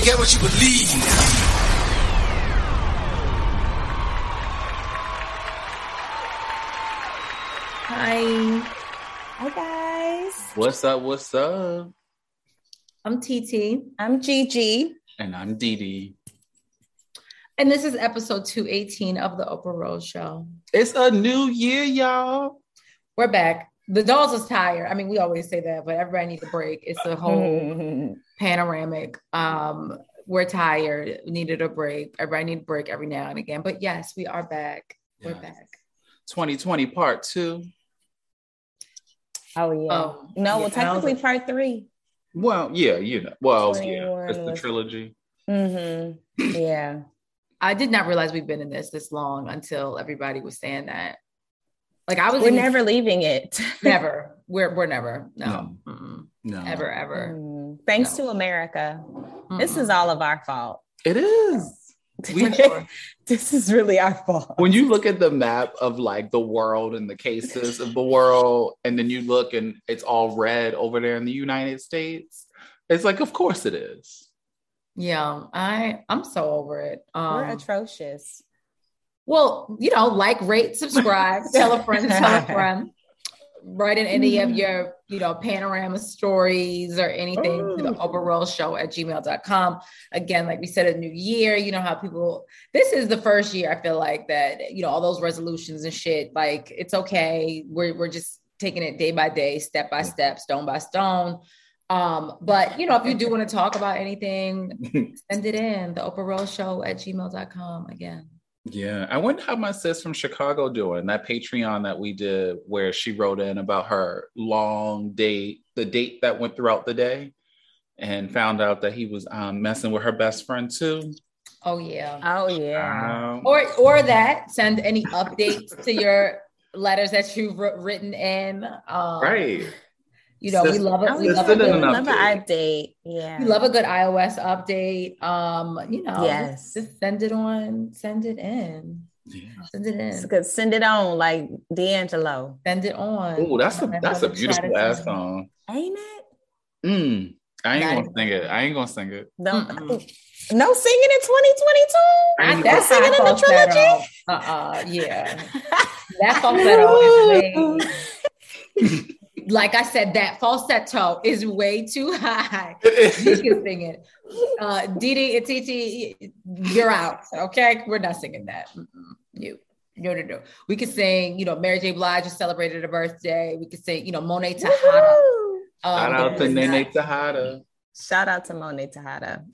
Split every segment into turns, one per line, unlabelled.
You get what you believe.
Hi. Hi, guys.
What's up? What's up?
I'm TT.
I'm Gigi.
And I'm Dee
And this is episode 218 of the Oprah Rose Show.
It's a new year, y'all.
We're back. The dolls is tired. I mean, we always say that, but everybody needs a break. It's a whole panoramic. Um, we're tired. Needed a break. Everybody need a break every now and again. But yes, we are back. We're back.
2020 part two.
Oh yeah.
Oh,
no, well technically part three.
Well, yeah, you know. Well, yeah, it's the trilogy.
Mm-hmm. Yeah.
I did not realize we've been in this this long until everybody was saying that. Like I was
We're
in-
never leaving it.
never. We're we're never. No. Mm-mm.
No,
Ever, ever.
Mm. Thanks
No.
to America. This
Mm-mm.
is all of our fault.
It is. We-
this is really our fault.
when you look at the map of like the world and the cases of the world, and then you look and it's all red over there in the United States, it's like, of course it is.
Yeah, I I'm so over it.
We're
Um,
atrocious.
Well, you know, like, rate, subscribe, tell a friend, tell a friend. Write in any of your, you know, panorama stories or anything to the Oprah Rose Show at gmail.com. Again, like we said, a new year, you know how people, this is the first year I feel like that, you know, all those resolutions and shit, like it's okay. We're, we're just taking it day by day, step by step, stone by stone. Um, but you know, if you do want to talk about anything, send it in the Oprah Rose Show at gmail.com again.
Yeah, I wonder how my sis from Chicago doing that Patreon that we did, where she wrote in about her long date, the date that went throughout the day, and found out that he was um, messing with her best friend too.
Oh yeah.
Oh yeah.
Um,
Or or that send any updates to your letters that you've written in. Um,
right.
You know, we love it. We love a
it
good,
an
Love an
update.
update. Yeah.
we love a good iOS update. Um, you know,
Yes.
just send it on, send it in.
Yeah.
Send it
It's
in.
good. Send it on like D'Angelo.
Send it on.
Oh, that's a
I
that's a beautiful ass song.
Ain't it?
Mm. I ain't
Not
gonna
even-
sing it. I ain't gonna sing it.
Don't
Mm-mm.
no singing in 2022.
I-
That's singing in the
falsetto.
trilogy.
Uh-uh, yeah. That falsetto is way, like I said, that falsetto is way too high. You can sing it. Uh, Didi and TT, you're out. Okay, we're not singing that. You. No, no, no. We could sing, you know, Mary J. Blige just celebrated a birthday. We could sing, you know, Monet Tejada. Um,
Shout out to
but it's
Nene
not-
Tejada.
Shout out to Monet Tejada.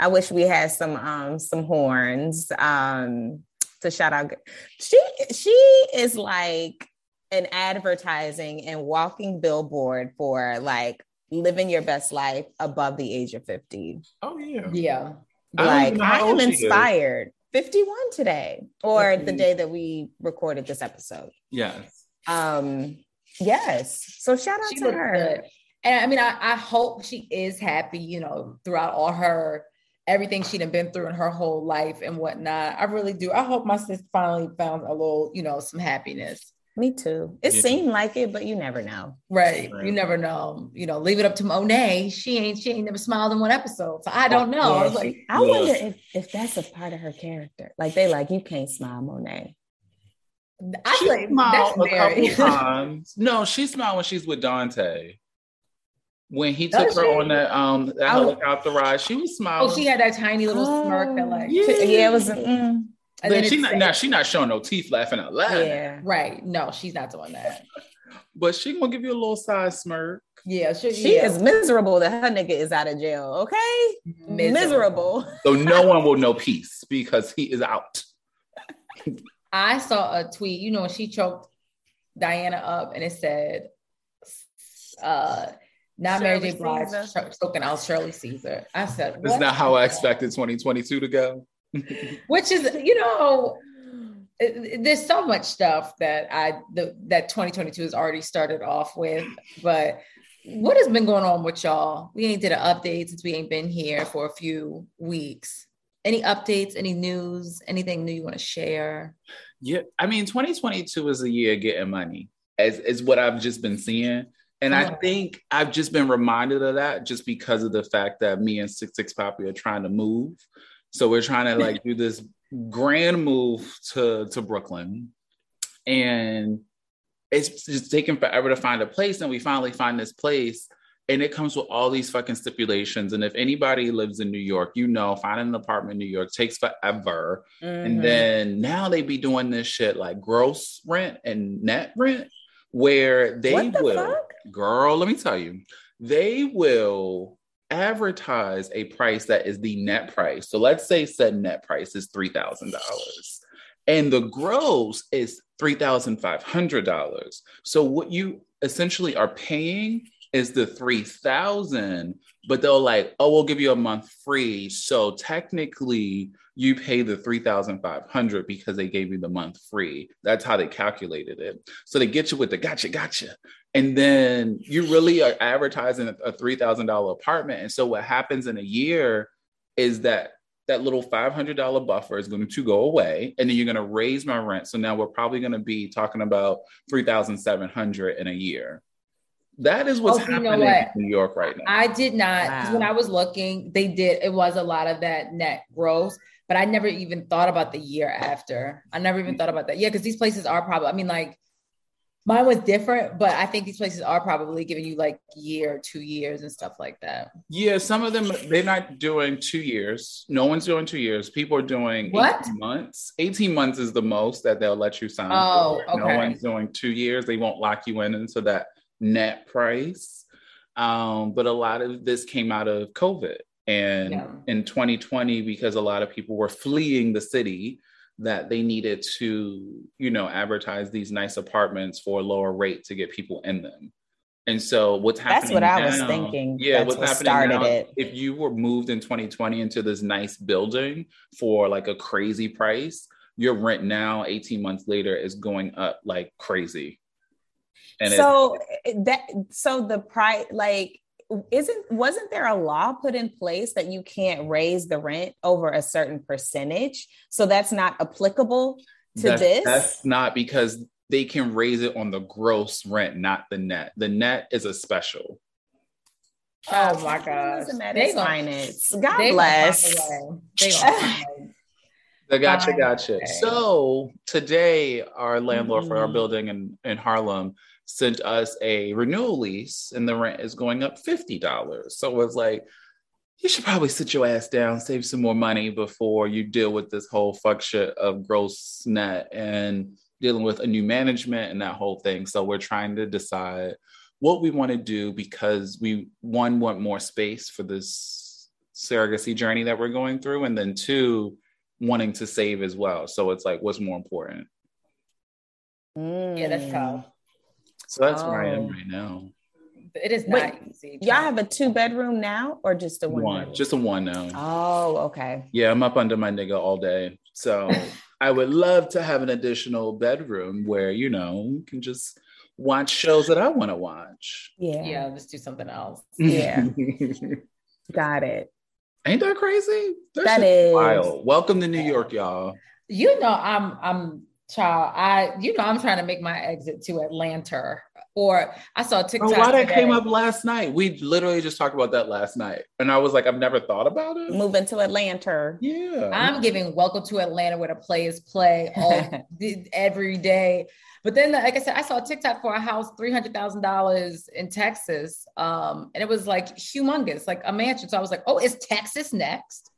I wish we had some um some horns um to shout out. She she is like an advertising and walking billboard for like living your best life above the age of 50.
Oh yeah.
Yeah.
Like
even know
I am
old she is.
inspired. 51 today or the
Mhm.
day that we recorded this episode.
Yes.
Um yes. So shout out
she
to her.
good. And I mean, I, I hope she is happy, you know, throughout all her everything she'd have been through in her whole life and whatnot. I really do. I hope my sister finally found a little, you know, some happiness.
Me too. It
Yeah.
seemed like it, but you never know.
Right.
Right.
You never know. You know, leave it up to Monet. She ain't she ain't never smiled in one episode. So I don't know. I
Yeah,
was like,
she- I
Yeah.
wonder if, if that's a part of her character. Like they like you can't smile, Monet.
I
She
like
smiled
that's
a couple times. No, she smiled when she's with Dante. When he took
Does
her
she?
on that um that
Oh.
helicopter ride, she was smiling.
oh, she had that tiny little smirk that like
Yeah.
Yeah, it was. Mm,
and
But
then
she not, now she not showing no teeth laughing out loud.
yeah.
right. No, she's not doing that.
But she gonna give you a little side smirk.
Yeah, she,
She
yeah.
is miserable that her nigga is out of jail. Okay, miserable.
So no one will know peace because he is out.
I saw a tweet, you know, she choked Diana up and it said, uh, Not Mary
Shirley
J. Blige choking out Shirley Caesar. I said, "That's
not how I expected 2022 to go.
Which is, you know, there's so much stuff that I the, that 2022 has already started off with. But what has been going on with y'all? We ain't did an update since we ain't been here for a few weeks. Any updates? Any news? Anything new you want to share?
Yeah, I mean, 2022 is a year of getting money, as is what I've just been seeing. And I think I've just been reminded of that just because of the fact that me and Six Six Poppy are trying to move. So we're trying to like do this grand move to to Brooklyn, and it's just taking forever to find a place. And we finally find this place, and it comes with all these fucking stipulations. And if anybody lives in New York, you know, finding an apartment in New York takes forever.
Mhm.
And then now they be doing this shit like gross rent and net rent, where they
the
will,
fuck?
girl, let me tell you, they will advertise a price that is the net price. So let's say said net price is $3,000 and the gross is $3,500. So what you essentially are paying is the 3000 but they'll like oh we'll give you a month free so technically you pay the 3500 because they gave you the month free that's how they calculated it so they get you with the gotcha gotcha and then you really are advertising a $3000 apartment and so what happens in a year is that that little $500 buffer is going to go away and then you're going to raise my rent so now we're probably going to be talking about 3700 in a year that is what's
Oh, you know
happening
what?
in New York right now.
I did not because when I was looking, they did it was a lot of that net gross, but I never even thought about the year after. I never even thought about that. Yeah, because these places are probably, I mean, like mine was different, but I think these places are probably giving you like year, two years and stuff like that.
Yeah, some of them they're not doing two years. No one's doing two years. People are doing
What?
18 months. 18 months is the most that they'll let you sign.
Oh,
for. No one's doing two years. They won't lock you in into that net price. Um, but a lot of this came out of COVID. And
Yeah.
in 2020, because a lot of people were fleeing the city, that they needed to, you know, advertise these nice apartments for a lower rate to get people in them. And so what's happening?
That's what I was thinking.
Yeah,
That's
what's
what
happening
started
now,
it.
if you were moved in 2020 into this nice building for like a crazy price, your rent now 18 months later is going up like crazy. And
so eh, that so the price like isn't wasn't there a law put in place that you can't raise the rent over a certain percentage so that's not applicable to
that's,
this
that's not because they can raise it on the gross rent, not the net. The net is a special.
Oh my
Capitalism
gosh. They
its
gonna-
God
They
bless.
They gonna find a way.
The gotcha, gotcha.
Okay.
So today, our landlord for our
Mhm.
building in, in Harlem sent us a renewal lease, and the rent is going up fifty dollars. So it's like, you should probably sit your ass down, save some more money before you deal with this whole fuck shit of gross net and dealing with a new management and that whole thing. So we're trying to decide what we want to do because we one want more space for this surrogacy journey that we're going through, and then two wanting to save as well. So it's like, what's more important?
Yeah, that's
Mm.
Tough.
So that's where I am
Oh.
right now.
It is
Wait,
easy.
Y'all have a two bedroom now or just a one?
One, just a one now.
Oh, okay.
Yeah, I'm up under my nigga all day. So I would love to have an additional bedroom where, you know, you can just watch shows that I want to watch.
Yeah.
yeah, let's do something else.
Yeah. Got it.
Ain't that crazy?
That
shit's
is.
wild. Welcome to New York, y'all.
You know, I'm I'm child. I you know I'm trying to make my exit to Atlanta. Or I saw
Oh,
TikTok.
why that
today.
came up last night? We literally just talked about that last night. And I was like, I've never thought about it.
Moving to Atlanta.
Yeah.
I'm giving "Welcome to Atlanta" where the players play all every day. But then, like I said, I saw a TikTok for a house three hundred thousand dollars in Texas, um, and it was like humongous, like a mansion. So I was like, "Oh, is Texas next?"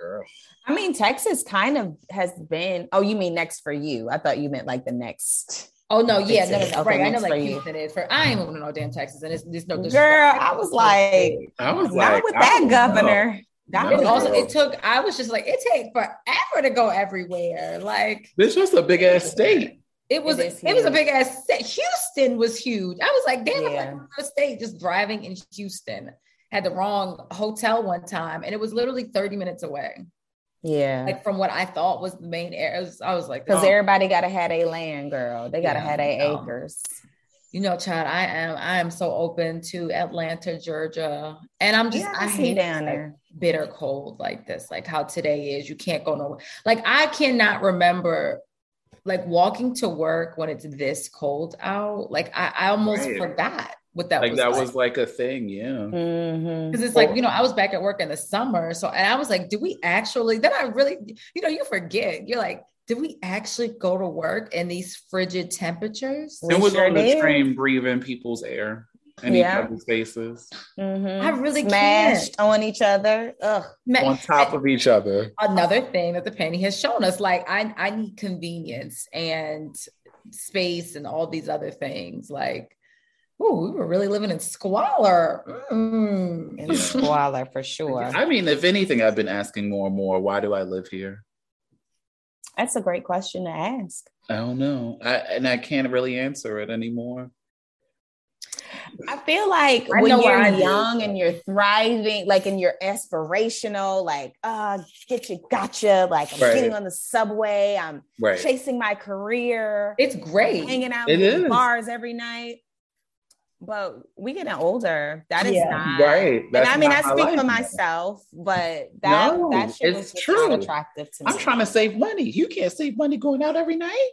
Girl.
I mean, Texas kind of has been. Oh, you mean next for you? I thought you meant like the next.
Oh no, yeah, no, no, no.
Okay,
right. I know like. Houston is for. I ain't moving to no damn Texas, and it's there's no
Girl. I was like,
I was
not
like,
with
I
that governor.
know.
God
It
No.
also it took. I was just like, it takes forever to go everywhere. Like
This just a big ass state.
It was
It
it,
is
was a big ass set. Houston was huge. I was like, damn,
Yeah.
I'm like the state just driving in Houston. Had the wrong hotel one time, and it was literally 30 minutes away.
Yeah.
Like from what I thought was the main area. Was- I was like,
Because
oh,
everybody gotta have a land, girl. They gotta
Yeah,
have their
no.
acres.
you know, child, I am I am so open to Atlanta, Georgia. And I'm just
Yeah,
I
I
hate
down
like,
there.
bitter cold like this, like how today is. You can't go nowhere. Like I cannot remember like walking to work when it's this cold out. Like I, I almost
Right.
forgot what that
like
was
that
like.
was like a thing, yeah.
Mhm.
Because it's like, you know, I was back at work in the summer. So, and I was like, do we actually, then I really, you know, you forget. You're like, did we actually go to work in these frigid temperatures?
We
It was
sure
on the
did.
train breathing people's air in
Yeah.
each other's faces,
Mhm.
I really
smashed
can't.
on each other. Ugh.
On top of each other.
Another thing that the penny has shown us, like, I, I need convenience and space and all these other things. Like, oh, we were really living in squalor. Mm.
In squalor for sure.
I mean, if anything, I've been asking more and more, why do I live here?
That's a great question to ask.
I don't know. I, and I can't really answer it anymore.
I feel like
I
when you're
what I do.
young and you're thriving, like and you're aspirational, like uh get you gotcha, like I'm
Right.
getting on the subway, I'm
Right.
chasing my career,
It's great.
hanging out
It
in
is.
bars every night. But we getting older. That is
Yeah.
not
Right.
and I mean, I speak
life
for myself, but that
No,
that shit
it's
was
true.
attractive to me.
I'm trying to save money. You can't save money going out every night.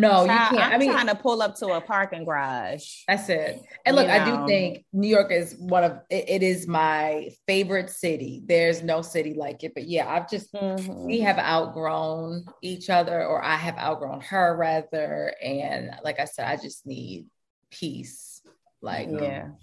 No, you can't.
I'm
I mean,
trying to pull up to a parking garage.
That's it. And look,
You
I do think New York is one of it, it is my favorite city. There's no city like it. But yeah, I've just
Mhm.
we have outgrown each other, or I have outgrown her rather. And like I said, I just need peace. Like
Yeah.
Um,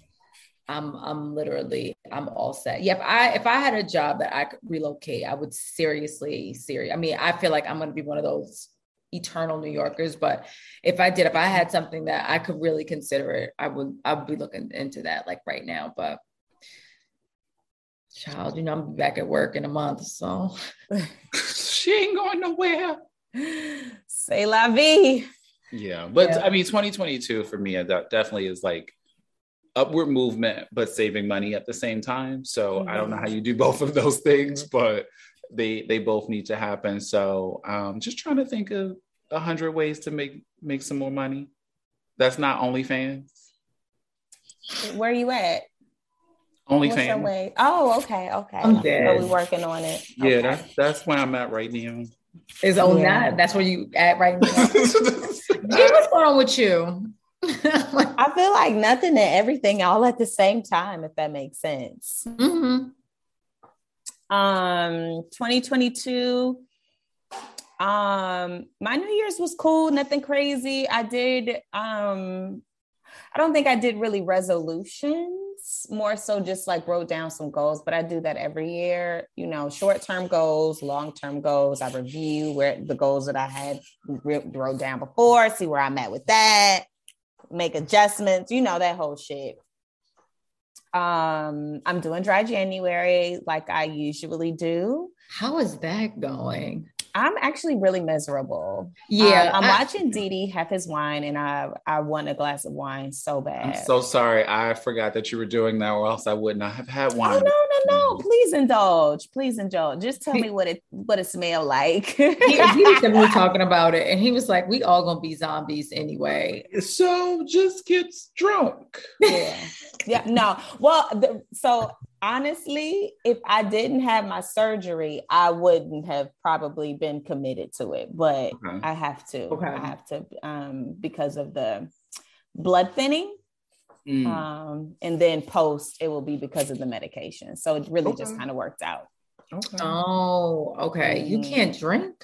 I'm I'm literally I'm all set. Yep. I if I had a job that I could relocate, I would seriously, serious. I mean, I feel like I'm gonna be one of those eternal New Yorkers, but if I did, if I had something that I could really consider it, I would I would be looking into that like right now. But child, you know, I'm back at work in a month. So
she ain't going nowhere.
Say la vie.
Yeah, but
Yeah.
I mean, 2022 for me, uh, that definitely is like upward movement, but saving money at the same time. So I don't know how you do both of those things, but they they both need to happen. So um, just trying to think of a hundred ways to make make some more money. That's not OnlyFans.
Where are you at? What's your
OnlyFans.
way? Oh, okay, okay.
I'm
So
dead.
we working on it.
Yeah,
Okay.
that's that's where I'm at right now.
is oh
Yeah.
not that's where you at right now. Hey, what's going on with you?
I feel like nothing and everything all at the same time, if that makes sense.
Mhm.
Um, 2022. Um, my New Year's was cool, nothing crazy. I did um I don't think I did really resolutions, more so just like wrote down some goals, but I do that every year, you know, short-term goals, long-term goals. I review where the goals that I had wrote down before, see where I'm at with that, make adjustments, you know, that whole shit. Um, I'm doing dry January like I usually do.
How is that going?
I'm actually really miserable.
Yeah,
Um, I'm
I-
watching Didi have his wine, and I I want a glass of wine so bad.
I'm so sorry. I forgot that you were doing that, or else I would not have had
Oh
one.
no no no! Please indulge. Please indulge. Just tell me what it what it smell like.
he, he was definitely talking about it, and he was like, "We all gonna be zombies anyway."
So just get drunk.
yeah yeah no well the, so honestly if i didn't have my surgery i wouldn't have probably been committed to it but
Okay.
i have to
Okay.
i have to um because of the blood thinning
Mm.
um and then post it will be because of the medication so it really just kind of worked out
okay.
Oh, okay. You
Mm.
can't drink.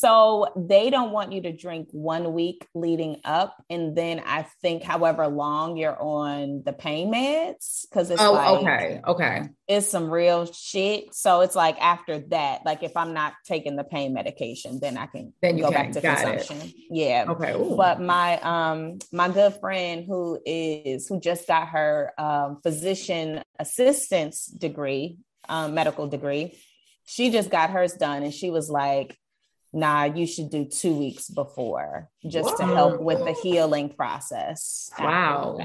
So they don't want you to drink one week leading up, and then I think however long you're on the pain meds, because it's
Oh,
like
okay, okay.
it's some real shit. So it's like after that, like if I'm not taking the pain medication, then I can
Then
go
can.
back to
Got it.
consumption. Yeah.
Okay. ooh.
But my um my good friend who is who just got her um, physician assistance degree, um, medical degree, she just got hers done, and she was like, nah, you should do two weeks before just to help with the healing process. after
Wow.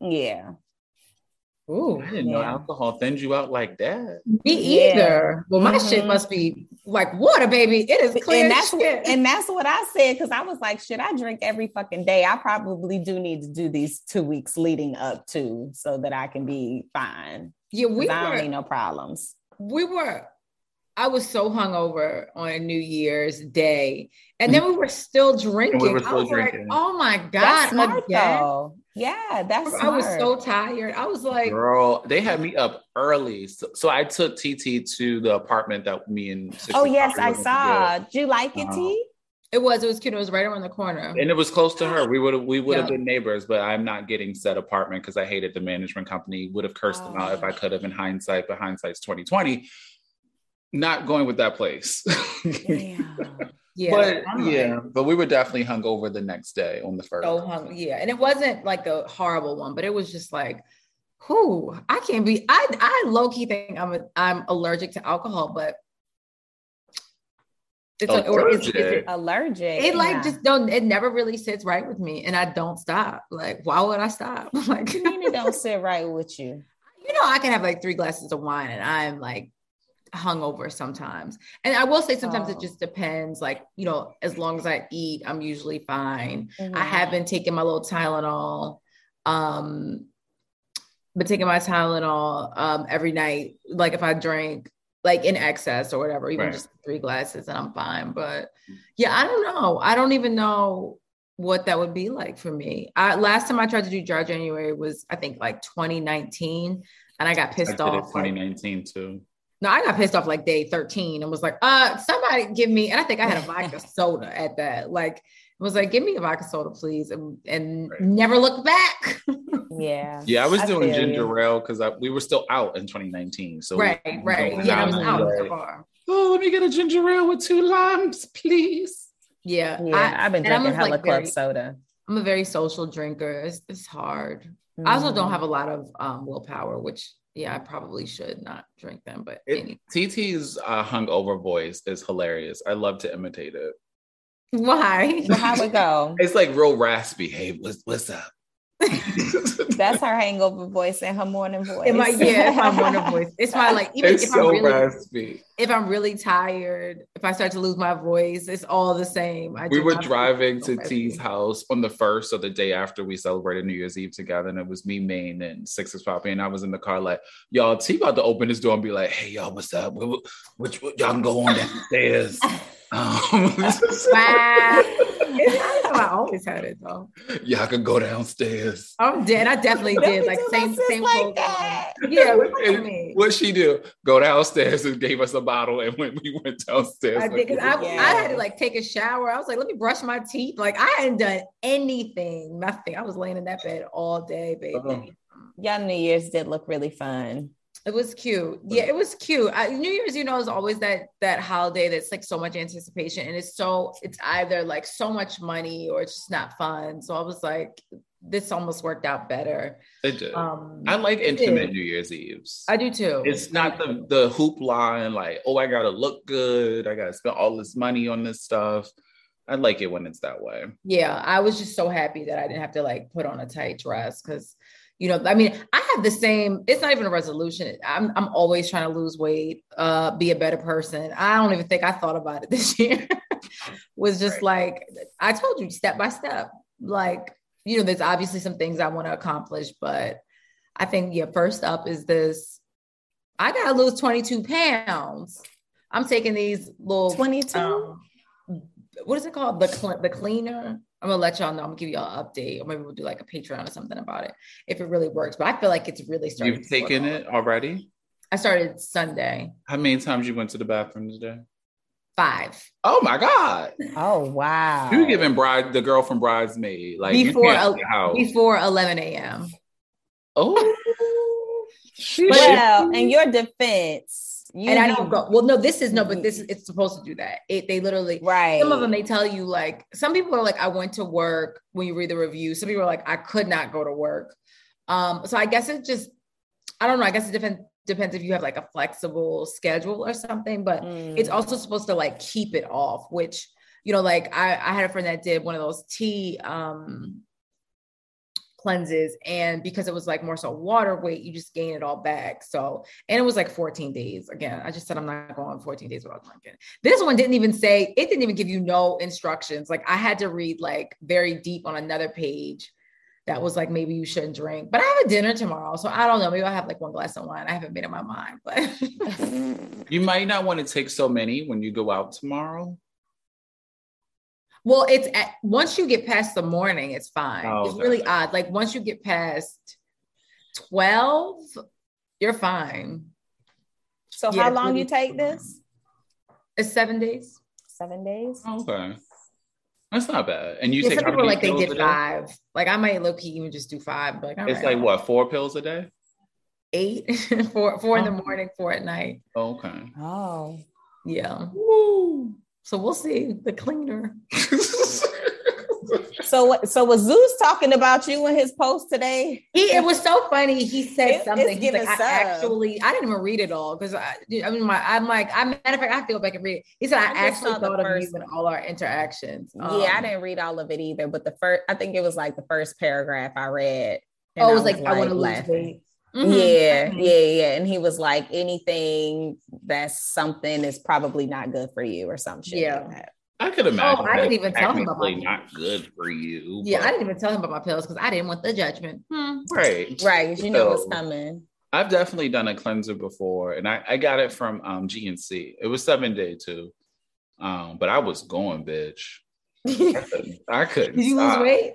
Yeah.
Ooh.
I didn't know
Yeah.
alcohol thins you out like that.
Me
Yeah.
either. Well, my shit
Mhm.
must be like water, baby. It is clear
and that's
shit.
and that's what I said because I was like, should I drink every fucking day? I probably do need to do these two weeks leading up to so that I can be fine.
yeah, we
'Cause I don't
were
need no problems.
we were I was so hungover on New Year's Day, and then we were still drinking.
were
I
still
was
drinking.
like, "Oh my god!"
That's smart
again?
though. Yeah, that's
I was so tired. I was like,
Girl, they had me up early. So, so I took TT to the apartment that me and Sister
Oh yes, I saw. Did you like it,
Uh,
T?
"It was, it was cute. It was right around the corner."
And it was close to her. We would have we would have
Yeah.
been neighbors, but I'm not getting said apartment because I hated the management company. Would have cursed them out if I
Oh.
could have in hindsight, but hindsight's 2020. Not going with that place.
Damn.
yeah,
but
I'm like,
yeah, but we were definitely hung over the next day on the first.
so hung. Yeah, and it wasn't like a horrible one, but it was just like, who I can't be. I I low key think I'm a, I'm allergic to alcohol, but it's like or it's, it's,
Allergic?
Allergic.
it like
Yeah.
just don't. It never really sits right with me, and I don't stop. Like, why would I stop? Like,
I mean it don't sit right with you.
you know, I can have like three glasses of wine, and I'm like hungover sometimes. And I will say sometimes
Oh.
it just depends. Like, you know, as long as I eat, I'm usually fine. I
Mhm.
have been taking my little Tylenol. Um, been taking my Tylenol um every night. Like if I drink like in excess or whatever, even
Right.
just three glasses, and I'm fine. But yeah, I don't know. I don't even know what that would be like for me. I last time I tried to do dry January was I think like 2019, and I got
I
pissed
it
off. like-
2019 too.
No, I got pissed off like day 13 and was like, uh, somebody give me, and I think I had a vodka soda at that. Like, was like, give me a vodka soda, please. And, and
Right.
never looked back.
Yeah.
Yeah, I was doing ginger
you.
ale because we were still out in 2019. So
right,
we
right. Yeah, I was out
like,
at the bar.
Oh, let me get a ginger ale with two limes, please.
Yeah.
Yeah,
I,
I've been
and I'm
drinking hella
like,
club
very-
soda.
I'm a very social drinker. It's, it's hard. I also
Mm-hmm.
don't have a lot of um, willpower, which, yeah, I probably should not drink them. But
It,
anyway.
TT's uh, hungover voice is hilarious. I love to imitate it.
why?
So how it go?
It's like real raspy. Hey, what's what's up?
That's her hangover voice and her morning voice.
It might, yeah, it's my morning voice. It's my like even
it's
if
so
I'm really
raspy.
if I'm really tired, if I start to lose my voice, it's all the same. I
We were driving to
raspy.
T's house on the first or the day after we celebrated New Year's Eve together, and it was me, Maine, and Sixes Poppy, and I was in the car like, y'all, T about to open his door and be like, hey, y'all, what's up? What, what, what- y'all can go on downstairs. Um,
Wow. It's not how I always had it though.
y'all can go downstairs.
I'm dead. I definitely did.
be
Like same same
like that.
Yeah, look at
And
me.
What she do? Go downstairs and gave us a bottle, and when we went downstairs,
I did because I,
Yeah.
I had to like take a shower. I was like, let me brush my teeth. Like I hadn't done anything, nothing. I was laying in that bed all day, baby.
Uh-huh.
Y'all New Year's did look really fun.
It was cute. Yeah, it was cute. I, New Year's, you know, is always that that holiday that's like so much anticipation, and it's so it's either like so much money or it's just not fun. So I was like, this almost worked out better.
it did.
Um,
I like intimate. New Year's Eves.
I do too.
it's not the the hoopla and like, oh, I gotta look good. I gotta spend all this money on this stuff. I like it when it's that way.
yeah, I was just so happy that I didn't have to like put on a tight dress because, you know, I mean, I have the same. It's not even a resolution. I'm I'm always trying to lose weight, uh, be a better person. I don't even think I thought about it this year. was just like I told you, step by step. Like you know, there's obviously some things I want to accomplish, but I think yeah, first up is this. I gotta lose 22 pounds. I'm taking these little
22?
um, what is it called? The cl- the cleaner. I'm gonna let y'all know. I'm gonna give y'all an update, or maybe we'll do like a Patreon or something about it if it really works. But I feel like it's really starting.
You've
to
taken it already?
I started Sunday
How many times you went to the bathroom today?
five
Oh my god!
Oh wow.
You were giving bride the girl from bridesmaid like
before el-
leave the house.
before 11 a.m.
Oh, she
well, in your defense, you
and I don't go. Well, no, this is no, but this is it's supposed to do that. It they literally
right.
some of them they tell you like some people are like i went to work when you read the review some people are like i could not go to work um so i guess it just i don't know i guess it depends depends if you have like a flexible schedule or something, but it's
Mm.
also supposed to like keep it off, which you know, like I, I had a friend that did one of those tea um cleanses, and because it was like more so water weight, you just gain it all back. So, and it was like 14 days. Again, I just said I'm not going 14 days without drinking. This one didn't even say it didn't even give you no instructions. Like I had to read like very deep on another page that was like maybe you shouldn't drink. But I have a dinner tomorrow, so I don't know. Maybe I'll have like one glass of wine. I haven't made up my mind, but
You might not want to take so many when you go out tomorrow.
Well, it's at, once you get past the morning, it's fine.
Oh,
it's
okay.
really odd. Like once you get past 12, you're fine.
So
Yeah,
how long you take this?
It's seven days.
Seven days.
Oh, okay. That's not bad. And you
Yeah,
take
some people like they did five. Like I might low key even just do five. But like,
It's
right,
like what, four pills a day?
eight, four, four in the
Oh.
morning, four at night.
Okay.
Oh.
Yeah.
Woo.
So we'll see. The cleaner.
So? So was Zeus talking about you in his post today?
He it was so funny. He said
It-
something. He's
giving
like,
sub.
I actually I didn't even read it all because I I mean my I'm like I matter of fact I have to go back and read it. He said I,
I
actually thought of
first
you in all our interactions.
yeah, I
Um,
didn't read all of it either, but the first, I think it was like the first paragraph I read.
Oh, it was like, I want to lose weight. Mhm,
Yeah,
mhm.
yeah, yeah. And he was like, anything that's something is probably not good for you or some shit.
Yeah.
like that.
I could imagine.
Oh, I didn't even tell him about
technically
my-
not good for you.
Yeah,
but-
I didn't even tell him about my pills because I didn't want the judgment. Hmm.
right.
Right. 'cause You know what's coming.
I've definitely done a cleanser before, and I, I got it from um, GNC. It was seven day too, um, but I was going, bitch. I couldn't. I couldn't
Did you lose weight?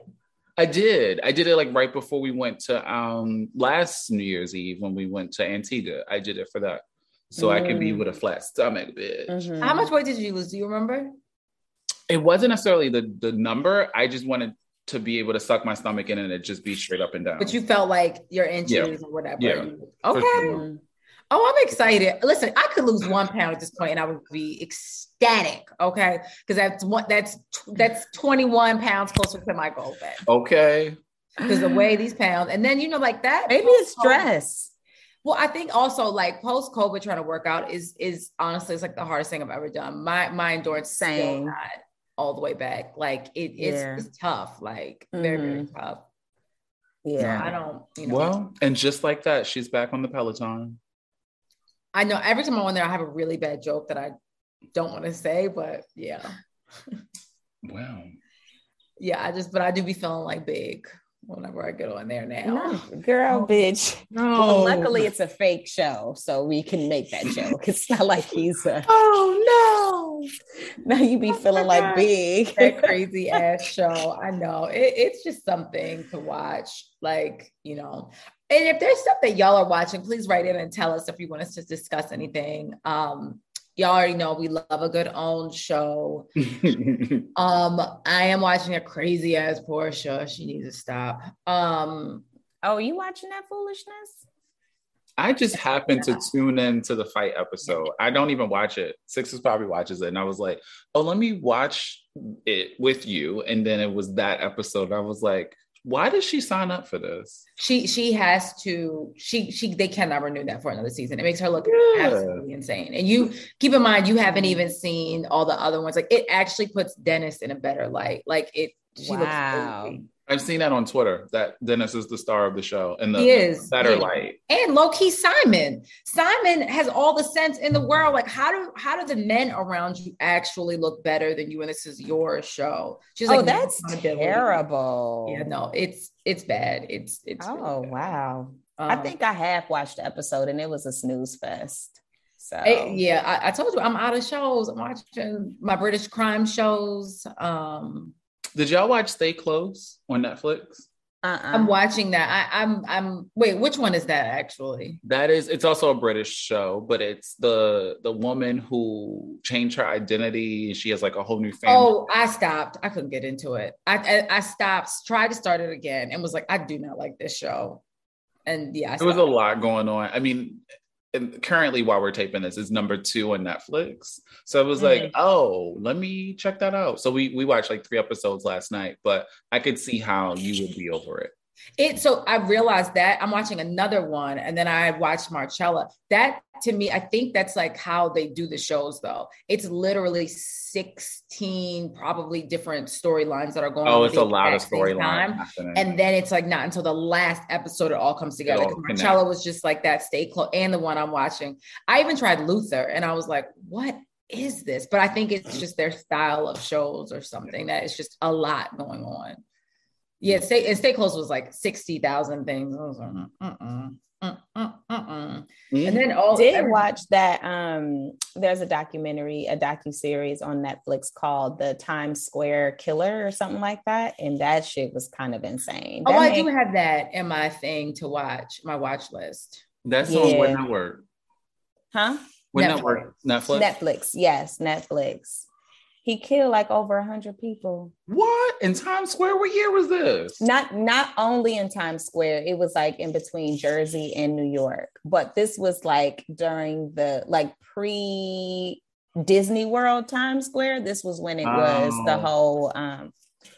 I did. I did it like right before we went to um, last New Year's Eve when we went to Antigua. I did it for that, so I could be
Mm.
with a flat stomach, bitch.
Mhm.
How much weight did you lose? Do you remember?
It wasn't necessarily the the number. I just wanted to be able to suck my stomach in and it just be straight up and down.
But you felt like your inches or whatever.
Yeah.
You-
For
Okay.
sure.
Oh, I'm excited. Listen, I could lose one pound at this point and I would be ecstatic. Okay. Because that's one that's that's 21 pounds closer to my goal then.
Okay.
Because the way these pounds, and then you know, like that.
Maybe it's stress.
Well, I think also like post COVID trying to work out is is honestly it's like the hardest thing I've ever done. My my endurance still
Same.
not all the way back. Like it, it's
Yeah.
it's tough. Like very very
Mhm.
tough.
Yeah.
I don't. You know.
Well, and just like that, she's back on the Peloton.
I know every time I'm on there, I have a really bad joke that I don't want to say, but yeah,
Wow.
yeah. I just, but I do be feeling like big whenever I get on there now.
No, girl, bitch.
No.
Well, luckily it's a fake show, so we can make that joke. It's not like he's a
Oh no!
now you be oh feeling like
God.
big.
that crazy ass show. I know it, it's just something to watch. Like you know, and if there's stuff that y'all are watching, please write in and tell us if you want us to discuss anything. Um, y'all already know we love a good OWN show. Um, I am watching a crazy ass Porsha. She needs to stop. Um,
Oh, you watching that foolishness?
I just happened to tune in to the fight episode. I don't even watch it. Sixes probably watches it. And I was like, oh, let me watch it with you. And then it was that episode. I was like, why did she sign up for this?
she she has to she she they cannot renew that for another season. It makes her look
Yeah.
absolutely insane. And you keep in mind you haven't even seen all the other ones. Like it actually puts Dennis in a better light. Like it she
Wow.
looks crazy.
I've seen that on Twitter that Dennis is the star of the show and the
He is
better
Yeah.
light.
And low key Simon. Simon has all the sense in the world. Like how do how do the men around you actually look better than you? And this is your show. She's
oh,
like, no
that's terrible.
Yeah, no, it's it's bad. It's it's really
Oh
bad.
wow. I
Um,
think I have watched the episode and it was a snooze fest. So
Eh, yeah, I, I told you I'm out of shows. I'm watching my British crime shows. Um,
Did y'all watch Stay Close on Netflix?
uh-uh.
I'm watching that. I, I'm I'm wait, which one is that actually?
That is, it's also a British show, but it's the the woman who changed her identity. She has like a whole new family.
Oh, I stopped. I couldn't get into it. I, I I stopped, tried to start it again, and was like, I do not like this show. And yeah, I
there was a lot going on. I mean, and currently while we're taping this, is number two on Netflix. So it was like,
Mhm.
oh, let me check that out. So we we watched like three episodes last night, but I could see how you would be over it.
It so I realized that I'm watching another one, and then I watched Marcella. That to me, I think that's like how they do the shows, though. It's literally 16 probably different storylines that are going.
Oh, it's a lot of storylines.
And then it's like not until the last episode it all comes together.
all.
Marcella was just like that, stay close, and the one I'm watching. I even tried Luther, and I was like, what is this? But I think it's just their style of shows or something that it's just a lot going on. Yeah, stay and stay close was like sixty thousand things. I was like, mm, mm, mm, mm, mm, mm. and then all
did
every-
watch that um there's a documentary a docu-series on netflix called the times square killer or something like that and that shit was kind of insane
Oh,
That
I do have that in my thing to watch, my watch list.
That's on what
Yeah.
network?
huh
What
Netflix.
network? Netflix.
netflix yes netflix he killed like over a hundred people
What in Times Square? What year was this?
not not only in times square it was like in between jersey and new york but this was like during the like pre disney world times square this was when it was the
Oh.
whole um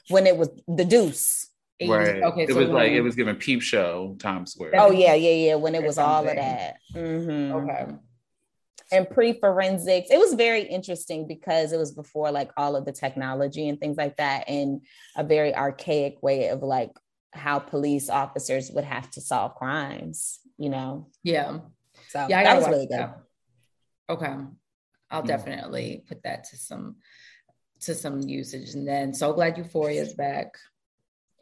when it was the deuce
Right.
Okay,
it
so
was like
when-
it was giving Peep Show Times Square.
oh yeah yeah yeah when it
Or
was all of
something.
that Mhm.
okay.
And pre-forensics it was very interesting because it was before like all of the technology and things like that and a very archaic way of like how police officers would have to solve crimes you know
Yeah.
so
Yeah,
that
gotta
was really good
that. Okay. I'll
Mm.
definitely put that to some to some usage. And then so glad Euphoria's back.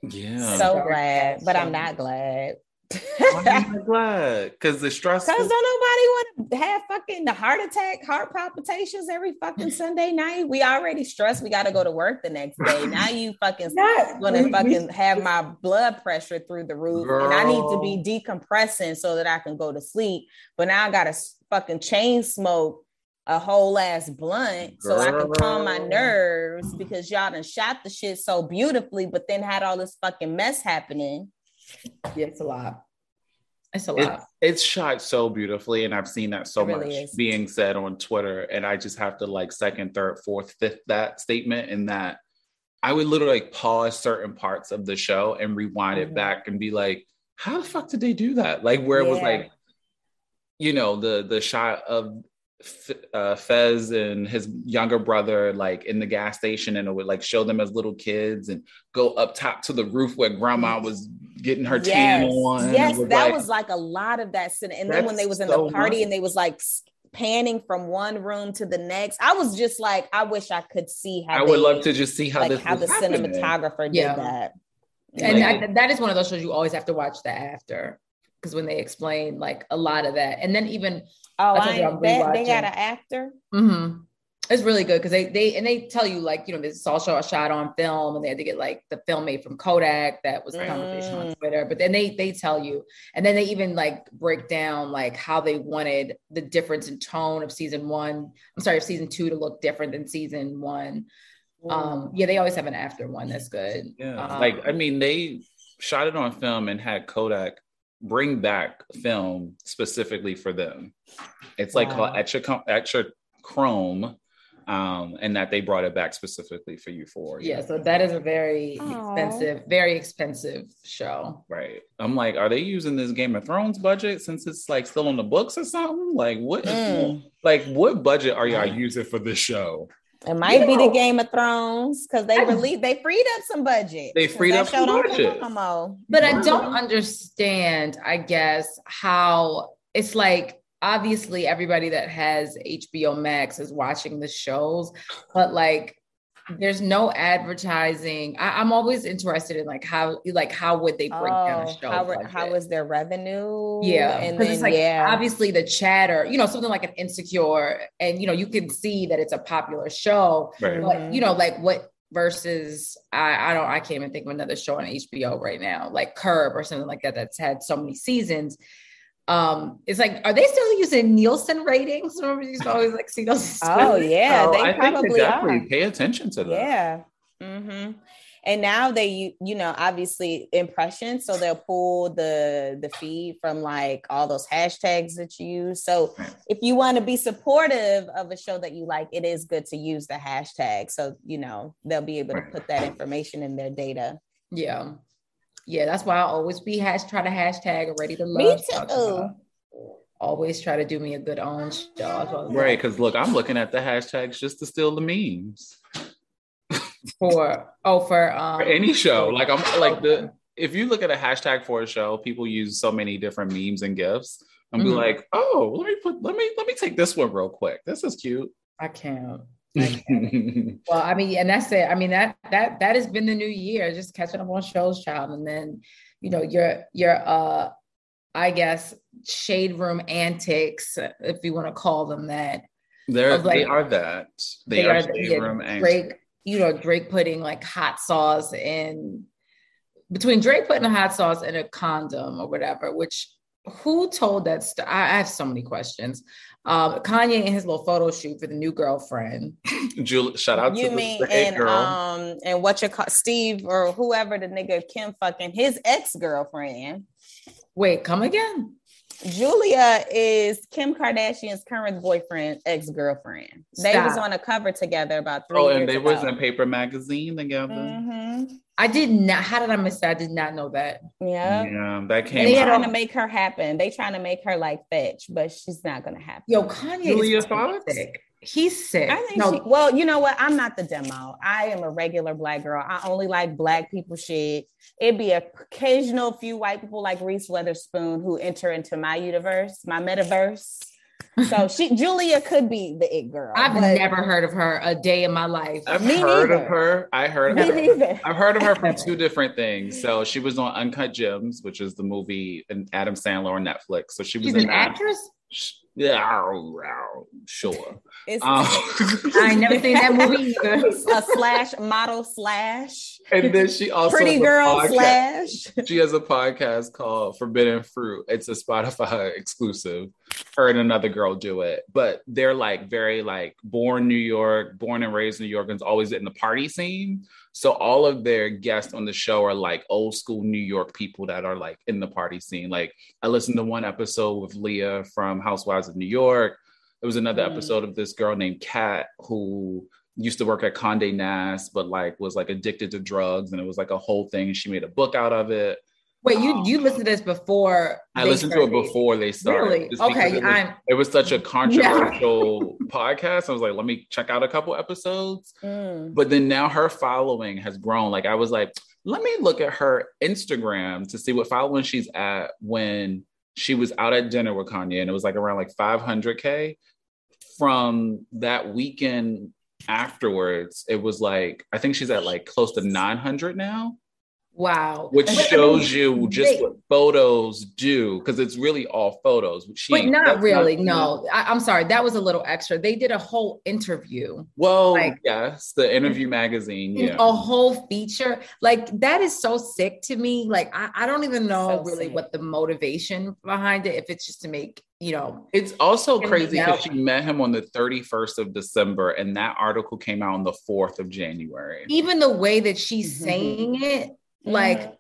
Yeah.
so glad but i'm not glad
Why am I glad? Because the stress.
Because don't nobody want to have fucking the heart attack, heart palpitations every fucking Sunday night. We already stressed. We got to go to work the next day. Now you fucking
Not-
gonna
we-
fucking have my blood pressure through the roof, and I need to be decompressing so that I can go to sleep. But now I got to fucking chain smoke a whole ass blunt so I can calm my nerves because y'all done shot the shit so beautifully, but then had all this fucking mess happening.
Yeah, it's a lot. It's a
It,
lot.
it's shot so beautifully, and I've seen that so
really
much
is.
being said on Twitter, and I just have to like second, third, fourth, fifth that statement, and that I would literally like pause certain parts of the show and rewind
Mhm.
it back and be like, "How the fuck did they do that?" Like where it was like, you know, the the shot of F- uh, Fez and his younger brother like in the gas station, and it would like show them as little kids and go up top to the roof where Grandma was getting her tan on.
Yes,
was
that
like-
was like a lot of that. scene. And then when they was in
so
the party
much.
and they was like s- panning from one room to the next, I was just like, I wish I could see how
I would love to just see how
like
this
how the
happening.
cinematographer did
Yeah.
that.
And
Like-
that, that is one of those shows you always have to watch the after because when they explain like a lot of that, and then even
Oh,
I told
I
you
ain't,
I'm
that, they
rewatching.
got an actor.
mhm, it's really good because they they and they tell you like you know this is all show shot on film and they had to get like the film made from Kodak that was a conversation on
Mm.
Twitter, but then they they tell you and then they even like break down like how they wanted the difference in tone of season one. I'm sorry, of season two to look different than season one. Um, yeah, they always have an after one that's good.
Yeah,
Um,
like I mean, they shot it on film and had Kodak bring back film specifically for them. It's like called
Wow.
Etcha Etcha Chrome, um, and that they brought it back specifically for Euphoria.
Yeah, so that is a very
Aw.
expensive, very expensive show.
Right. I'm like, are they using this Game of Thrones budget since it's like still on the books or something? Like what?
Mm.
Like what budget are y'all using for this show?
It might be the Game of Thrones because they released, they freed up some budget.
They freed up some budget.
no more.
But I don't understand, I guess, how it's like obviously everybody that has HBO Max is watching the shows, but like there's no advertising. I, I'm always interested in like how like how would they break down a
Oh,
show?
how,
budget?
how is their revenue?
Yeah,
and then
it's like
yeah,
obviously the chatter, you know, something like an insecure, and you know, you can see that it's a popular show,
Right.
but you mm-hmm. know, like what versus I, I don't I can't even think of another show on HBO right now, like Curb or something like that that's had so many seasons. Um, it's like, are they still using Nielsen ratings? Remember, you used to always like see those.
Oh yeah,
So
they
I think they
probably
definitely
are.
pay attention to that.
Yeah. hmm And now they, you, you know, obviously impressions. So they'll pull the the feed from like all those hashtags that you use. So if you want to be supportive of a show that you like, it is good to use the hashtag. So you know they'll be able to put that information in their data.
Yeah. Yeah, that's why I always be hash try to hashtag ready to love.
Me too.
Always try to do me a good OWN show. That's what I was
Right, because look, I'm looking at the hashtags just to steal the memes
For oh for um
for any show. Like I'm like the if you look at a hashtag for a show, people use so many different memes and gifs. And be
Mhm.
like, oh, let me put let me let me take this one real quick. This is cute.
I can't. Well, I mean, and that's it. I mean, that that that has been the new year, just catching up on shows, child, and then you know your your uh, I guess shade room antics, if you want to call them that.
They're
like-
they are that. They, are,
the-
shade
yeah,
room and
Drake. You know, Drake putting like hot sauce in between Drake putting a hot sauce in a condom or whatever. Which who told that? St- I have so many questions. Um, Kanye and his little photo shoot for the new girlfriend.
Jul- shout out
You
to
mean
the, the
and
girl.
um and what you call Steve or whoever the nigga Kim fucking his ex girlfriend.
Wait, come again?
Julia is Kim Kardashian's current boyfriend, ex girlfriend. They was on a cover together about three
oh,
years Oh,
and they
ago.
was in Paper Magazine together.
Mhm.
I did not. How did I miss that? I did not know that.
Yeah.
Yeah, that
They
came
trying to make her happen. They trying to make her like fetch, but she's not gonna happen.
Yo, Kanye
Julia
is
Fox?
Sick. He's sick.
I think
no,
she, well, you know what? I'm not the demo. I am a regular black girl. I only like black people shit. It'd be occasional few white people like Reese Witherspoon who enter into my universe, my metaverse. So she Julia could be the it girl.
I've
but
never heard of her a day in my life.
I've
Me
heard of her. I heard
Me
of her.
neither.
I've heard of her from two different things. So she was on Uncut Gems, which is the movie and Adam Sandler on Netflix. So she was
She's
in
an
that.
actress.
Yeah, oh, sure.
It's
Um,
I ain't never seen that movie either.
a slash model slash
and then she also
pretty girl slash.
She has a podcast called Forbidden Fruit. It's a Spotify exclusive. Her and another girl do it, but they're like very like born New York, born and raised New York, and always in the party scene. So all of their guests on the show are like old school New York people that are like in the party scene. Like I listened to one episode with Leah from Housewives of New York. There was another
Mm.
episode of this girl named Kat who used to work at Condé Nast, but like was like addicted to drugs, and it was like a whole thing. She made a book out of it.
Wait, you you listened to this before?
I listened to it before they started.
Really? Okay,
it was,
I'm.
it was such a controversial podcast. I was like, let me check out a couple episodes.
Mm.
But then now her following has grown. Like I was like, let me look at her Instagram to see what following she's at when she was out at dinner with Kanye, and it was like around like 500k. From that weekend afterwards, it was like I think she's at like close to 900 now
Wow.
which
But, I
shows
mean,
you just
they-
what photos do because it's really all photos. She
But not
that's
really. no, I, I'm sorry. That was a little extra. They did a whole interview,
Well,
Like-
yes, the interview magazine. Yeah.
a whole feature. Like that is so sick to me. Like I, I don't even know
So
really
sick.
what the motivation behind it. If it's just to make you know.
It's also crazy because she met him on the 31st of December, and that article came out on the 4th of January.
Even the way that she's
Mhm.
saying it, like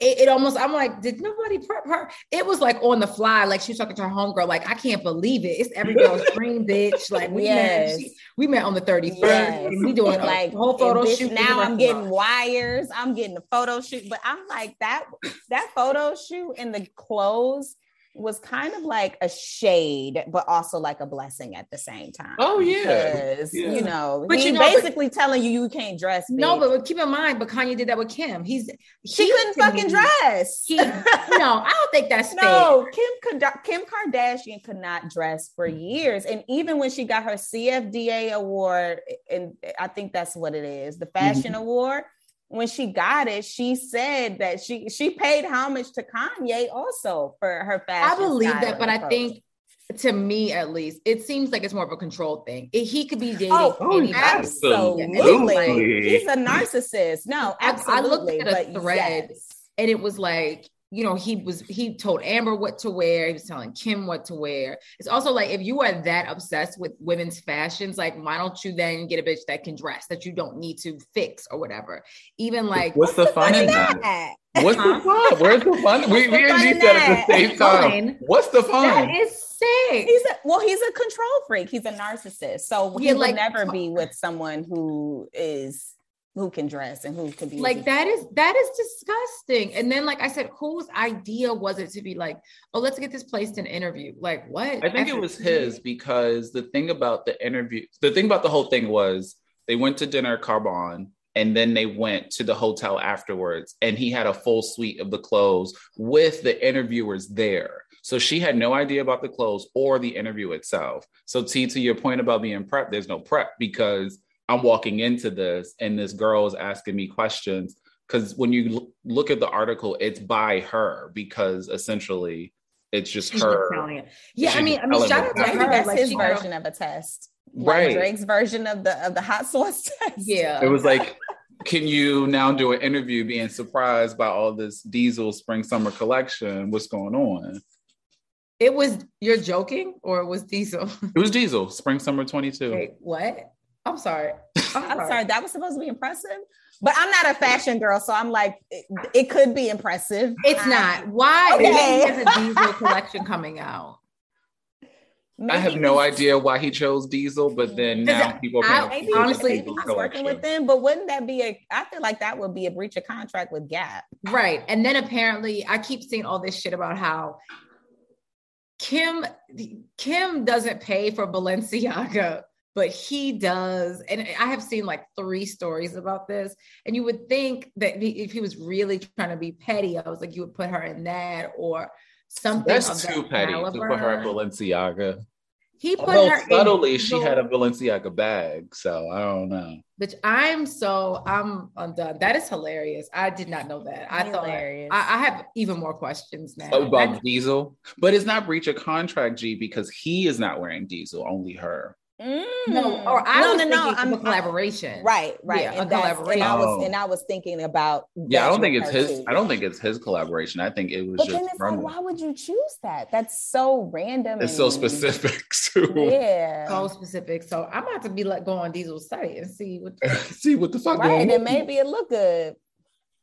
it, it almost i'm like did nobody prep her it was like on the fly like she was talking to her homegirl like i can't believe it it's every girl's dream bitch like we
Yes.
met she- we met on the 31st
Yes.
and we doing a
like
whole photo shoot
Now I'm getting wires. I'm getting a photo shoot, but I'm like that. That photo shoot and the clothes was kind of like a shade, but also like a blessing at the same time.
Oh, yeah.
because
Yeah.
you know,
But
he
you know, but-
basically telling you you can't dress.
no but keep in mind but kanye did that with kim he's
she
he
couldn't fucking dress.
he, no i don't think that's fair
No, Kim Kim Kardashian could not dress for years, and even when she got her CFDA award, and I think that's what it is, the mm-hmm. fashion award. When she got it, she said that she she paid homage to Kanye also for her fashion.
i
believe
that but i think to me at least it seems like it's more of a control thing It- he could be oh, dating
Oh,
anybody.
absolutely.
Absolutely.
He's a narcissist. No,
I- I looked
absolutely.
at a thread
yes.
and it was like you know he was he told amber what to wear he was telling kim what to wear it's also like if you are that obsessed with women's fashions like why don't you then get a bitch that can dress that you don't need to fix or whatever even like
What's the fun in that?
That-
What's the fun? Where's the fun? We, we and
fun
G
in
said at the same time.
Fine.
What's the fun?
that is sick
He's a well, he's a control freak. He's a narcissist. So he
Yeah,
would
like-
never be with someone who is who can dress and who can be
like that is that is disgusting. And then, like I said, whose idea was it to be like, oh, let's get this placed in interview? Like what?
I think it was his because the thing about the interview, the thing about the whole thing was they went to dinner Carbone and then they went to the hotel afterwards and he had a full suite of the clothes with the interviewers there. So she had no idea about the clothes or the interview itself. So T to your point about being prep, there's no prep because I'm walking into this and this girl is asking me questions because when you l- look at the article, it's by her because essentially it's just
She's
her.
telling it. Yeah, I mean, I mean,
telling
shout
it.
out to
Maybe
her.
that's
like,
his
she-
version of a test. Like
Right.
Drake's version of the of the hot sauce test.
Yeah,
It was like, can you now do an interview being surprised by all this diesel spring summer collection? What's going on?
it was. You're joking, or it was Diesel?
It was diesel spring summer 22.
Wait, what? I'm sorry.
I'm sorry, that was supposed to be impressive. But I'm not a fashion girl, so I'm like, it, it could be impressive.
It's not. Why?
Okay.
Maybe there's a Diesel collection coming out.
I have no idea why he chose diesel, but then now people are
I-
Maybe,
honestly,
maybe
diesel
he's working with them, but wouldn't that be a? I feel like that would be a breach of contract with Gap.
Right. And then apparently I keep seeing all this shit about how Kim Kim doesn't pay for Balenciaga, but he does. And I have seen like three stories about this. And you would think that if he was really trying to be petty, I was like, you would put her in that or something.
That's
of
too
that
petty to put her at Balenciaga.
He put
Although
her in
subtly, she had a Balenciaga bag, so I don't know.
Which I'm so I'm undone. That is hilarious. I did not know that. I
Hilarious.
thought I, I have even more questions now.
About
I-
Diesel, but it's not breach of contract, G, because he is not wearing Diesel, only her.
No, or mm. I
no,
was
no, no. I'm
a collaboration.
Right, right.
Yeah, a
and, that's- and I
collaboration.
was
Oh.
and I was thinking about
Yeah, I don't think it's his.
too.
I don't think it's his collaboration. I think it was
But
just
then it's like, why would you choose that? That's so random.
It's so specific too.
Yeah.
So specific. So I'm about to be like go on Diesel's site and see what
See what the fuck
Right,
going
and
on.
maybe it look good.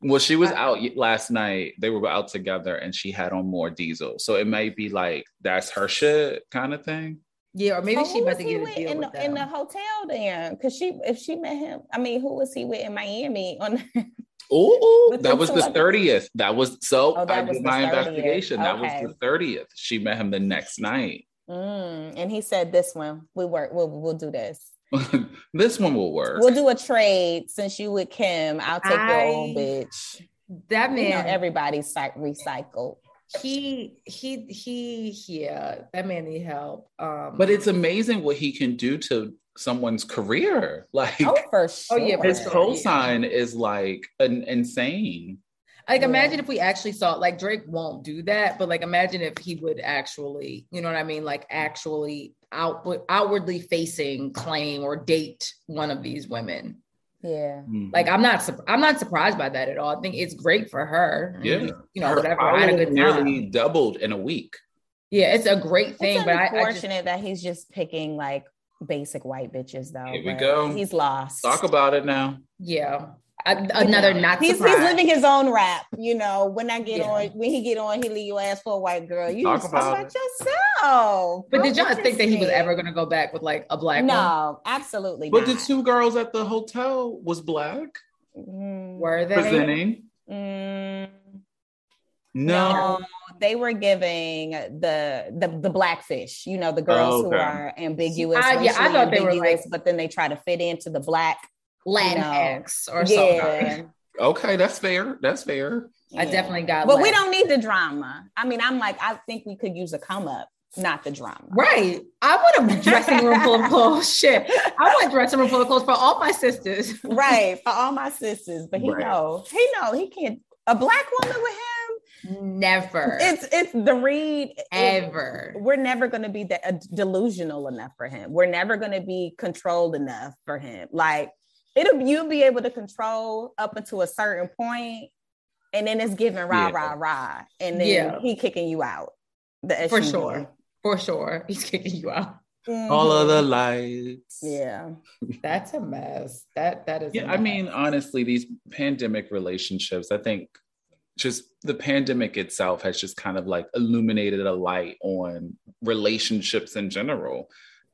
Well, she was out last night. They were out together, and she had on more Diesel. So it might be like that's her shit kind of thing.
Yeah, or maybe
So
she
who
about to
he
get a
with
deal
in
with
the, in the hotel then? Because she, if she met him, I mean, who was he with in Miami? On
Oh, that was the thirtieth. That was so.
Oh, that
I
was
did my
30th.
investigation. That was the thirtieth. She met him the next night.
Mm, and he said, "This one, we work. We'll we'll do this.
this one will work.
We'll do a trade since you with Kim. I'll take your old
I-
bitch.
that
You know,
man,
everybody's cy- recycled.
He he he yeah, that man need help. Um
But it's amazing what he can do to someone's career. Like
Oh, for sure.
Oh, yeah,
his
sure.
cosign is like an insane.
like
Yeah.
imagine if we actually saw like Drake won't do that, but like imagine if he would actually, you know what I mean, like actually outward outwardly facing claim or date one of these women.
Yeah.
Like mm-hmm. I'm not sur- I'm not surprised by that at all. I think it's great for her.
Yeah.
you know
Her
whatever. I had a
following
good
nearly
time.
doubled in a week.
Yeah, it's a great thing,
it's
but I, I just,
that he's just picking like basic white bitches though.
Here we go.
He's lost.
Talk about it now.
yeah, I, another not
He's,
surprised.
he's living his own rap, you know. When I get
Yeah.
on, when he get on, he leave your ass for a white girl. You
Talk
just
about
talk about yourself.
but
Bro,
did y'all think that he was ever gonna go back with like a black
saying?
one?
No, absolutely
But the two girls at the hotel was black
Mm,
Were they?
presenting.
mm,
No.
no, they were giving the the the blackfish. You know, the girls
Oh, okay.
who are ambiguous.
I- yeah, I
racially
thought they were, like-
but then they try to fit into the black.
Latinx or
Yeah.
something.
Okay, that's fair. That's fair.
I definitely got.
But we don't need the drama. I mean, I'm like, I think we could use a come up, not the drama.
Right. I want a dressing room full of clothes. Shit. I want a dressing room full of clothes for all my sisters.
right for all my sisters but he
Right.
know he know he can't a black woman with him
Never.
it's it's the read it-
ever.
we're never going to be that uh, delusional enough for him we're never going to be controlled enough for him like it'll you'll be able to control up until a certain point and then it's giving rah
Yeah.
rah rah and then
Yeah.
he kicking you out the
For sure. For sure. He's kicking you out. Mm-hmm.
All of the lights.
yeah
That's a mess. That that is a
Yeah, I mean, honestly, these pandemic relationships, I think just the pandemic itself has just kind of like illuminated a light on relationships in general.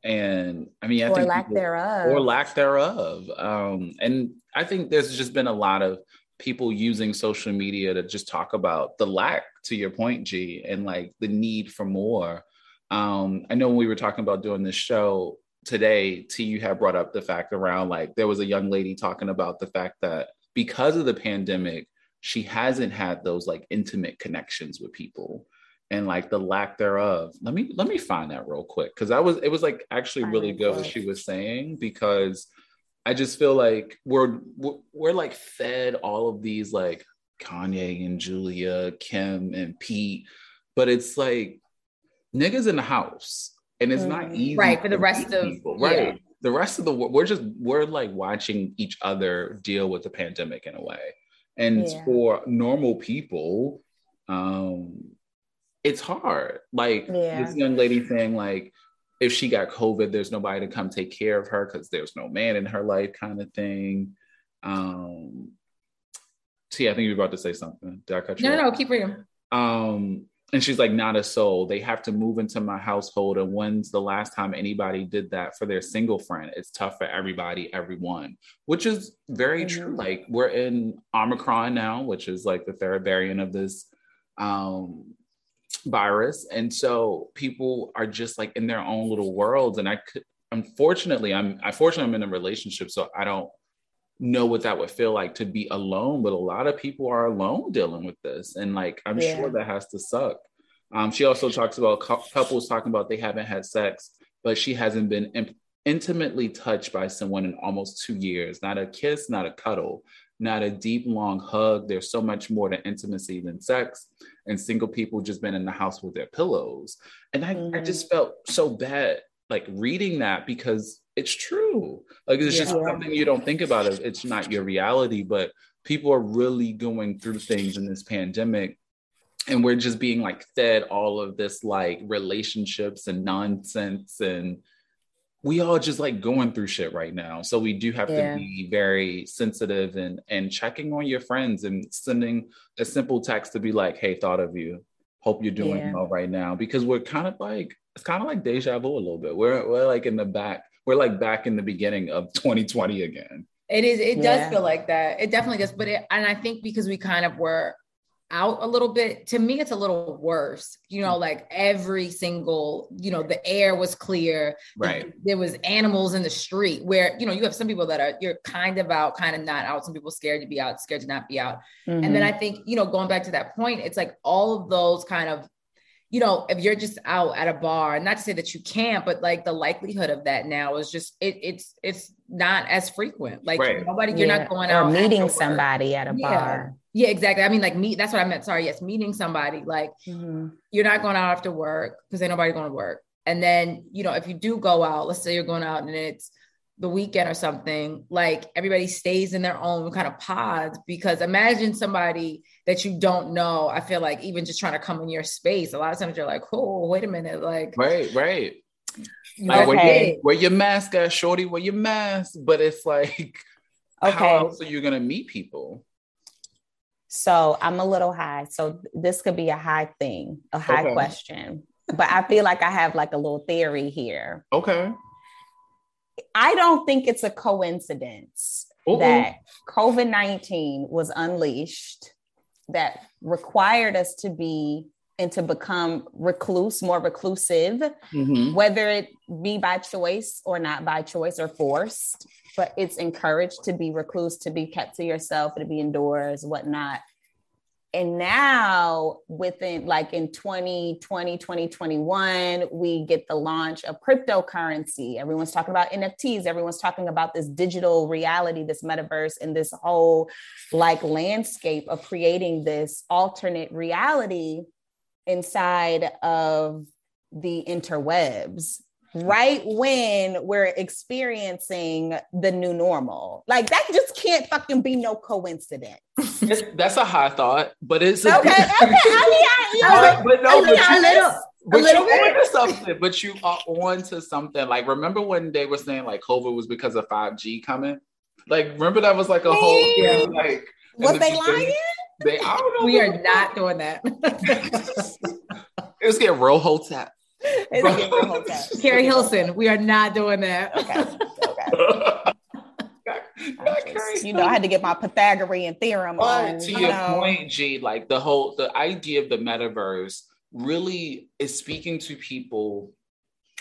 And I mean, I
or
think
lack
people-
thereof
or lack thereof. Um, and I think there's just been a lot of people using social media to just talk about the lack, to your point, G, and like the need for more. Um, I know when we were talking about doing this show today, T, you had brought up the fact around like there was a young lady talking about the fact that because of the pandemic, she hasn't had those like intimate connections with people and like the lack thereof. Let me let me find that real quick because I was it was like actually really good what she was saying because I just feel like we're we're, we're like fed all of these like Kanye and Julia, Kim and Pete, but it's like niggas in the house, and it's mm. not easy,
right? For the rest of
people, right? Yeah. The rest of the world, we're just we're like watching each other deal with the pandemic in a way, and yeah. for normal people, um, it's hard. Like yeah. this young lady saying, like if she got COVID, there's nobody to come take care of her because there's no man in her life, kind of thing. Um, T, I think you're about to say something. Did I cut you?
No, no, no, keep reading.
Um, and she's like, not a soul. They have to move into my household. And when's the last time anybody did that for their single friend? It's tough for everybody, everyone, which is very mm-hmm. true. Like we're in Omicron now, which is like the third variant of this um virus and so people are just like in their own little worlds and i could unfortunately i'm unfortunately i'm in a relationship so i don't know what that would feel like to be alone but a lot of people are alone dealing with this and like i'm yeah. sure that has to suck um, she also talks about couples talking about they haven't had sex but she hasn't been intimately touched by someone in almost two years not a kiss not a cuddle not a deep, long hug. There's so much more to intimacy than sex. And single people just been in the house with their pillows. And I, mm-hmm. I just felt so bad like reading that because it's true. Like it's yeah. just something you don't think about it. It's not your reality, but people are really going through things in this pandemic. And we're just being like fed all of this like relationships and nonsense and we all just like going through shit right now. So we do have yeah. to be very sensitive and and checking on your friends and sending a simple text to be like, hey, thought of you. Hope you're doing yeah. well right now. Because we're kind of like it's kind of like deja vu a little bit. We're we're like in the back, we're like back in the beginning of 2020 again.
It is, it yeah. does feel like that. It definitely does. But it, and I think because we kind of were out a little bit to me it's a little worse you know like every single you know the air was clear
right
there was animals in the street where you know you have some people that are you're kind of out kind of not out some people scared to be out scared to not be out mm-hmm. and then i think you know going back to that point it's like all of those kind of you know, if you're just out at a bar, not to say that you can't, but like the likelihood of that now is just it, it's it's not as frequent. Like right. nobody, you're yeah. not going out
or meeting somebody at a
yeah.
bar.
Yeah, exactly. I mean, like meet. That's what I meant. Sorry, yes, meeting somebody. Like mm-hmm. you're not going out after work because ain't nobody going to work. And then you know, if you do go out, let's say you're going out and it's the weekend or something, like everybody stays in their own kind of pods because imagine somebody that you don't know. I feel like even just trying to come in your space, a lot of times you're like, oh, wait a minute, like
right, right. Like okay. wear, your, wear your mask, at shorty, wear your mask. But it's like, okay. how else are you gonna meet people?
So I'm a little high. So this could be a high thing, a high okay. question. But I feel like I have like a little theory here.
Okay.
I don't think it's a coincidence Uh-oh. that COVID 19 was unleashed, that required us to be and to become recluse, more reclusive, mm-hmm. whether it be by choice or not by choice or forced, but it's encouraged to be recluse, to be kept to yourself, to be indoors, whatnot. And now within like in 2020 2021 we get the launch of cryptocurrency. Everyone's talking about nfts everyone's talking about this digital reality this metaverse and this whole like landscape of creating this alternate reality inside of the interwebs right when we're experiencing the new normal. Like that just can't fucking be no coincidence.
That's a high thought, but it's
okay. okay. I mean, I, you know,
but no, I mean, but, you, little, but you on to something. But you are on to something. Like remember when they were saying like COVID was because of five G coming? Like remember that was like a whole thing. Like
was they lying?
They, I don't know.
We are not doing that.
it was getting real hotep.
Keri Hilson, we are not doing that.
Okay. okay.
agree.
You know, I had to get my Pythagorean theorem
But
on.
to
you
your
know.
point, G, like the whole the idea of the metaverse really is speaking to people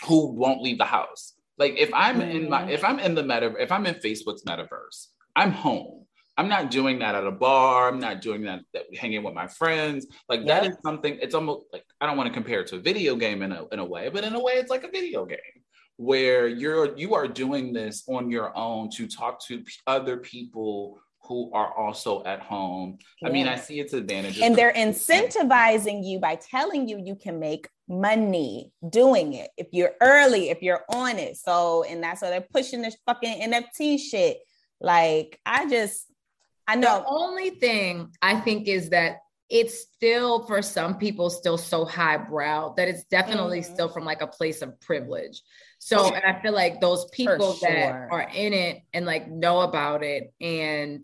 who won't leave the house. Like if I'm in my mm-hmm. if I'm in the meta if I'm in Facebook's metaverse, I'm home. I'm not doing that at a bar. I'm not doing that, that hanging with my friends. Like that
Yep.
is something. It's almost like I don't want to compare it to a video game in a in a way, but in a way, it's like a video game where you're you are doing this on your own to talk to p- other people who are also at home. I mean, I see its advantages,
and they're incentivizing you by telling you you can make money doing it if you're early if you're on it so and that's why they're pushing this fucking nft shit like i just i know.
The only thing I think is that it's still for some people still so highbrow that it's definitely
Mhm.
still from like a place of privilege. So and I feel like those people
sure.
that are in it and like know about it and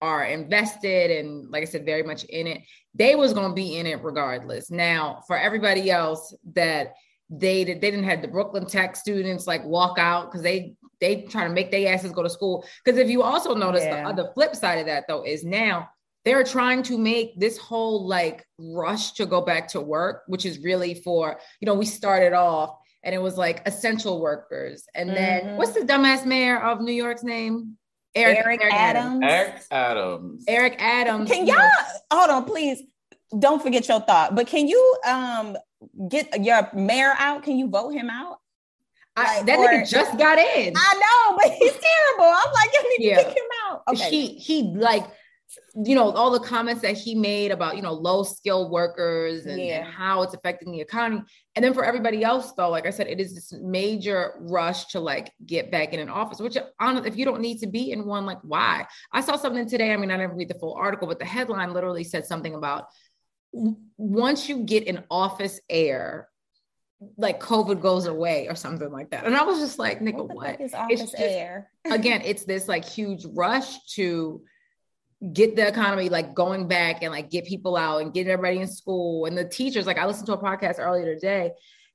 are invested and like I said, very much in it, they was gonna be in it regardless. Now for everybody else that they did, they didn't have the Brooklyn Tech students like walk out because they they trying to make their asses go to school. Because if you also notice
Yeah.
the other flip side of that though is now they're trying to make this whole like rush to go back to work, which is really for, you know, we started off and it was like essential workers. And then
Mhm.
what's the dumbass mayor of New York's name?
eric, adams,
Eric Adams.
Eric Adams.
can
you
y'all
know,
hold on please don't forget your thought but can you um get your mayor out can you vote him out
I,
like,
that
or-
nigga just got in.
i know but he's terrible i'm like you need
Yeah.
to kick him out okay
He he like you know all the comments that he made about you know low skilled workers and,
Yeah.
and how it's affecting the economy and then for everybody else though like i said it is this major rush to like get back in an office which honestly if you don't need to be in one like why i saw something today i mean i didn't read the full article but the headline literally said something about once you get an office air like covid goes away or something like that and i was just like nigga
what the
what It's just-
air
again, it's this like huge rush to get the economy like going back and like get people out and get everybody in school. And the teachers, like I listened to a podcast earlier today,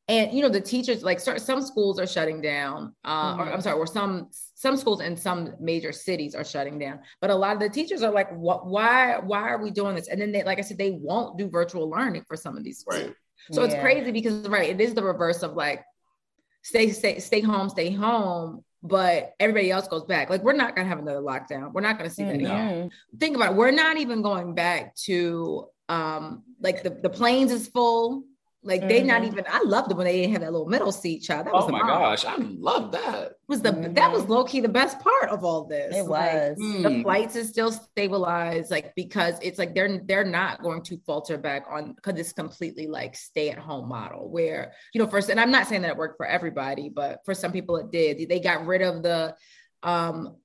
and you know the teachers like start, some schools are shutting down, uh, or
Mhm.
I'm sorry, or some some schools in some major cities are shutting down. But a lot of the teachers are like, what? Why? Why are we doing this? And then they, like I said, they won't do virtual learning for some of these schools.
Right.
So it's crazy because right, it is the reverse of like stay stay stay home, stay home, but everybody else goes back. Like we're not gonna have another lockdown. We're not gonna see that again. Think about it. We're not even going back to um like the, the planes is full. Like they not
Mhm.
even I loved it when they didn't have that little middle seat, child. That was
Oh my
bomb.
gosh, I love that.
Was the that was low key the best part of all this.
It
Like,
was.
the
Mm.
flights is still stabilized like because it's like they're they're not going to falter back on because it's completely like stay at home model where you know first and i'm not saying that it worked for everybody but for some people it did they got rid of the um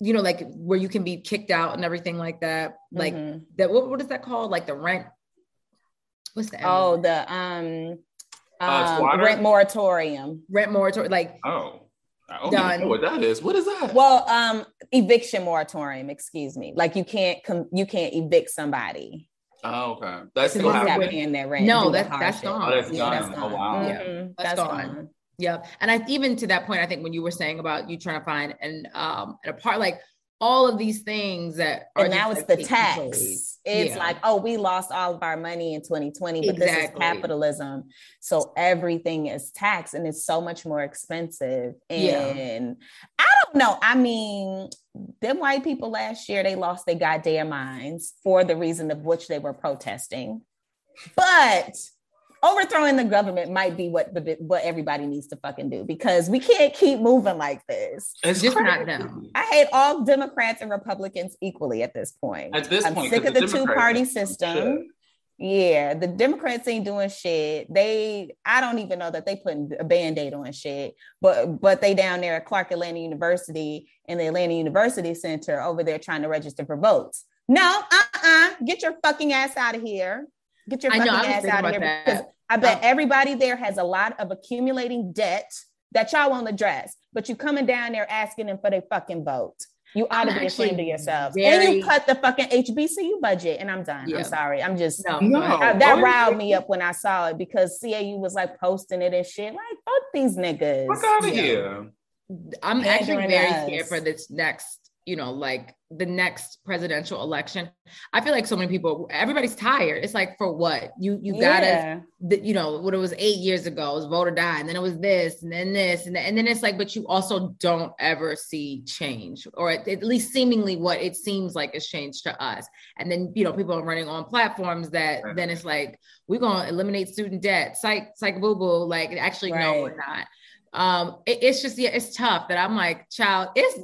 you know like where you can be kicked out and everything like that like
Mhm.
that what, what is that called like the rent what's the
oh the um,
Uh,
um rent moratorium
rent moratorium like
Oh, I don't even know what that is. What is that?
well um eviction moratorium excuse me like you can't com- you can't evict somebody
oh, okay. That's
Because
still
it's
Not
not
happening.
paying their rent
No, that's- that's gone.
Oh, that's
Yeah,
gone.
that's
Oh,
gone.
wow.
Yeah,
Mhm,
that's
that's
gone.
gone.
Yep. And I even to that point, I think when you were saying about you trying to find an um an apart like all of these things that are
and now it's
like,
the tax.
place.
It's
Yeah.
like, oh, we lost all of our money in 2020, but this is capitalism. So everything is taxed and it's so much more expensive.
Yeah.
And I don't know. I mean, them white people last year, they lost their goddamn minds for the reason of which they were protesting. But overthrowing the government might be what the what everybody needs to fucking do because we can't keep moving like this.
It's
Just not them.
I hate all Democrats and Republicans equally at this point.
At this
I'm
point,
sick
'cause
of the,
the
two party system.
shit.
Yeah, the Democrats ain't doing shit. They, I don't even know that they putting a band-aid on shit, but but they down there at Clark Atlanta University and the Atlanta University Center over there trying to register for votes. No, uh-uh. Get your fucking ass out of here. Get your
I know,
fucking
I
ass out of here
that.
because I bet
Um,
everybody there has a lot of accumulating debt that y'all won't address, but you coming down there asking them for their fucking vote. You ought
I'm
to be ashamed of
actually
yourselves. And you cut the fucking HBCU budget. And I'm done.
Yeah.
I'm sorry. I'm just
No,
No.
uh, that
Oh,
riled me up when I saw it because CAU was like posting it and shit. Like, fuck these niggas.
Fuck out of
Yeah.
here.
I'm actually very
us.
scared for this next you know, like the next presidential election, I feel like so many people, everybody's tired. It's like, for what? You you gotta,
Yeah.
the, you know, what it was eight years ago, it was vote or die, and then it was this, and then this, and then, and then it's like, but you also don't ever see change, or at, at least seemingly what it seems like is changed to us. And then you know, people are running on platforms that
Right.
then it's like, we're gonna eliminate student debt, psych, psych, boo boo. Like, actually, no, we're not. Um, it- it's just yeah, it's tough that I'm like, child, it's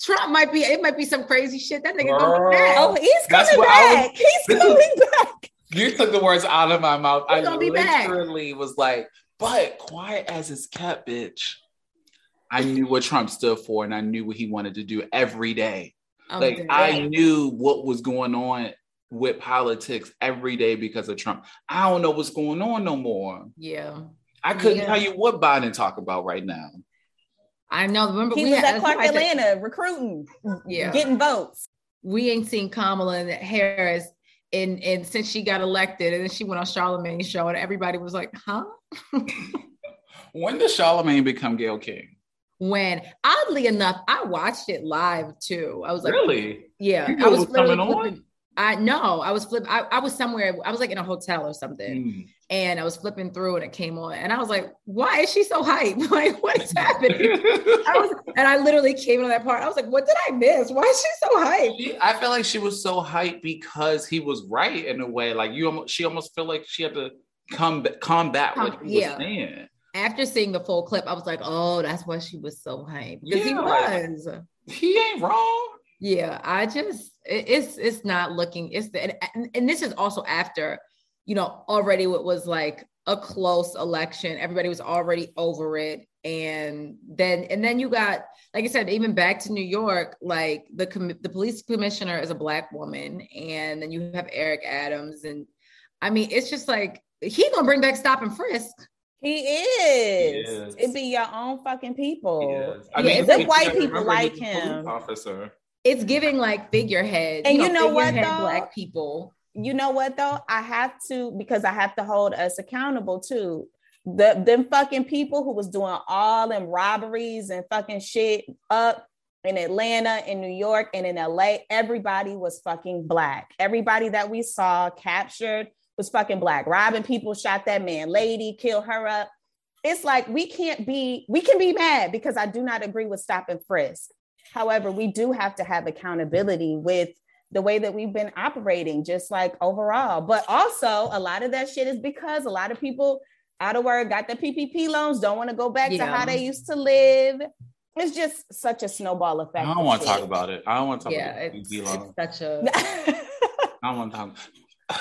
Trump might be, it might be some crazy shit. That nigga gonna
Girl.
be back.
Oh, he's
That's
coming
what I was-
back. He's
This is-
coming back.
You took the words out of my mouth.
He's
I
gonna be back.
literally was like, but quiet as it's kept, bitch. I knew what Trump stood for and I knew what he wanted to do every day.
I'm
like
dead.
I knew what was going on with politics every day because of Trump. I don't know what's going on no more.
yeah.
I couldn't
Yeah.
tell you what Biden talk about right now.
I know. Remember,
He
we
was
had-
at Clark
I said-
Atlanta recruiting,
Yeah,
getting votes.
we ain't seen Kamala Harris in and since she got elected, and then she went on Charlemagne's show, and everybody was like, "Huh?"
When did Charlemagne become Gayle King?
When oddly enough, I watched it live too. I was like,
really?
Yeah,
You
I was
was
literally
coming on?
I know I was flip. I, I was somewhere. I was like in a hotel or something,
Mm.
and I was flipping through, and it came on, and I was like, "Why is she so hyped? Like, what is happening?" I was, and I literally came into that part. I was like, "What did I miss? Why is she so hyped?"
She- I feel like she was so hyped because he was right in a way. Like you, almost, she almost felt like she had to come combat what he
Yeah.
was saying.
After seeing the full clip, I was like, "Oh, that's why she was so hyped because he
Yeah, like-
was."
He ain't wrong.
Yeah, I just it's it's not looking. It's the and, and this is also after, you know, already what was like a close election. Everybody was already over it, and then and then you got like I said, even back to New York, like the com- the police commissioner is a black woman, and then you have Eric Adams, and I mean, it's just like he gonna bring back stop and frisk.
He is.
is.
It be your own fucking people.
Yes. I
Yeah,
mean,
it's
if white people like
he's police
him.
officer.
It's giving like figurehead,
And you know what,
figurehead
though?
black people.
you know what though? I have to because I have to hold us accountable too. The them fucking people who was doing all them robberies and fucking shit up in Atlanta, in New York, and in LA, everybody was fucking black. Everybody that we saw captured was fucking black. Robbing people, shot that man, lady, kill her up. It's like we can't be, we can be mad because I do not agree with stop and frisk. However, we do have to have accountability with the way that we've been operating, just like overall. But also, a lot of that shit is because a lot of people out of work got the PPP loans, don't want to go back to how they used to live. It's just such a snowball effect.
I don't want to talk about it. I don't want to talk
Yeah,
about
it's,
it.
it's such a
I don't want to talk.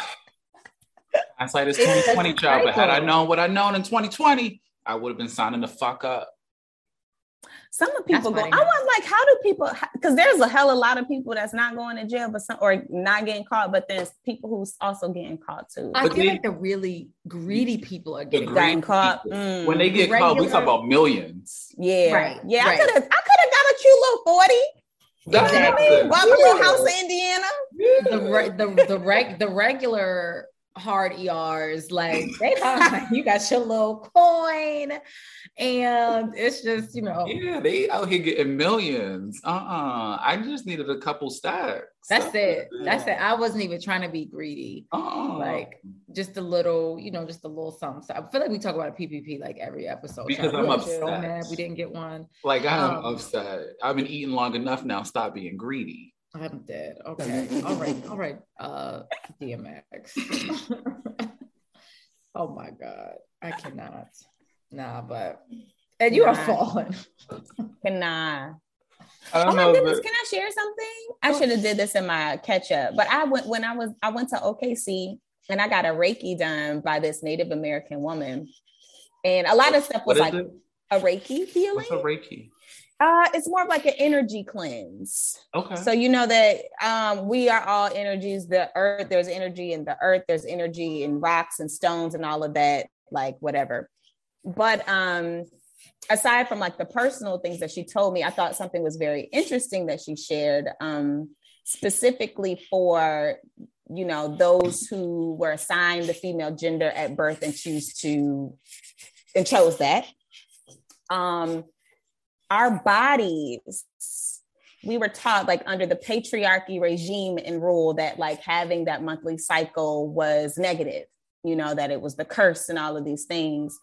Hindsight is
It's
twenty
such
twenty,
a
child. But had I known what I known in twenty twenty, I would have been signing the fuck up.
Some of people go.
funny.
I want like, how do people? Because there's a hell of a lot of people that's not going to jail, but some or not getting caught. But there's people who's also getting caught too.
I
But
feel
they-
like the really greedy people are getting
Getting caught. Mm.
When they get caught, we talk about millions.
yeah,
Right,
yeah.
right.
I could have. I could have got a cute little forty.
That's
You know what I
Exactly.
mean? Bought my little house in Indiana.
the re- the the reg the regular hard ERs like they fine. you got your little coin and it's just you know
Yeah, they out here getting millions. Uh uh I just needed a couple stacks.
that's it that's it I wasn't even trying to be greedy
Uh-uh.
like just a little you know just a little something so I feel like we talk about a PPP like every episode
Because I'm upset.
mad we didn't get one
like I'm
um,
upset. I've been eating long enough now. Stop being greedy.
I'm dead okay all right all right uh DMX oh my god I cannot nah but and you are
Nah.
falling
Can I?
I
Oh
don't
my
know.
goodness,
but-
can I share something? I should have did this in my catch up, but I went when I was I went to OKC and I got a Reiki done by this Native American woman, and a lot of stuff was
is
like
it?
a Reiki healing.
What's a Reiki?
Uh, it's more of like an energy cleanse.
Okay.
So you know that um, we are all energies. The earth, there's energy in the earth. There's energy in rocks and stones and all of that, like whatever. But um, aside from like the personal things that she told me, I thought something was very interesting that she shared, um, specifically for you know those who were assigned the female gender at birth and choose to and chose that. Um, our bodies we were taught like under the patriarchy regime and rule that like having that monthly cycle was negative, you know, that it was the curse and all of these things.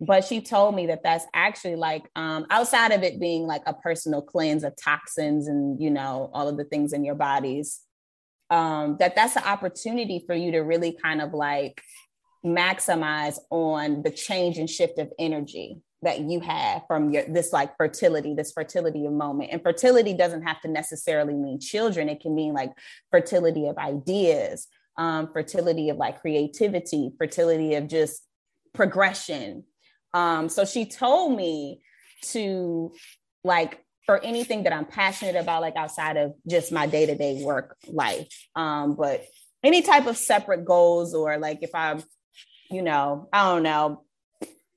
But she told me that that's actually like um, outside of it being like a personal cleanse of toxins and, you know, all of the things in your bodies, um, that that's an opportunity for you to really kind of like maximize on the change and shift of energy that you have from your this like fertility this fertility of moment. And fertility doesn't have to necessarily mean children. It can mean like fertility of ideas um, fertility of like creativity fertility of just progression. Um, so she told me to like for anything that i'm passionate about like outside of just my day-to-day work life um, but any type of separate goals or like if i'm you know i don't know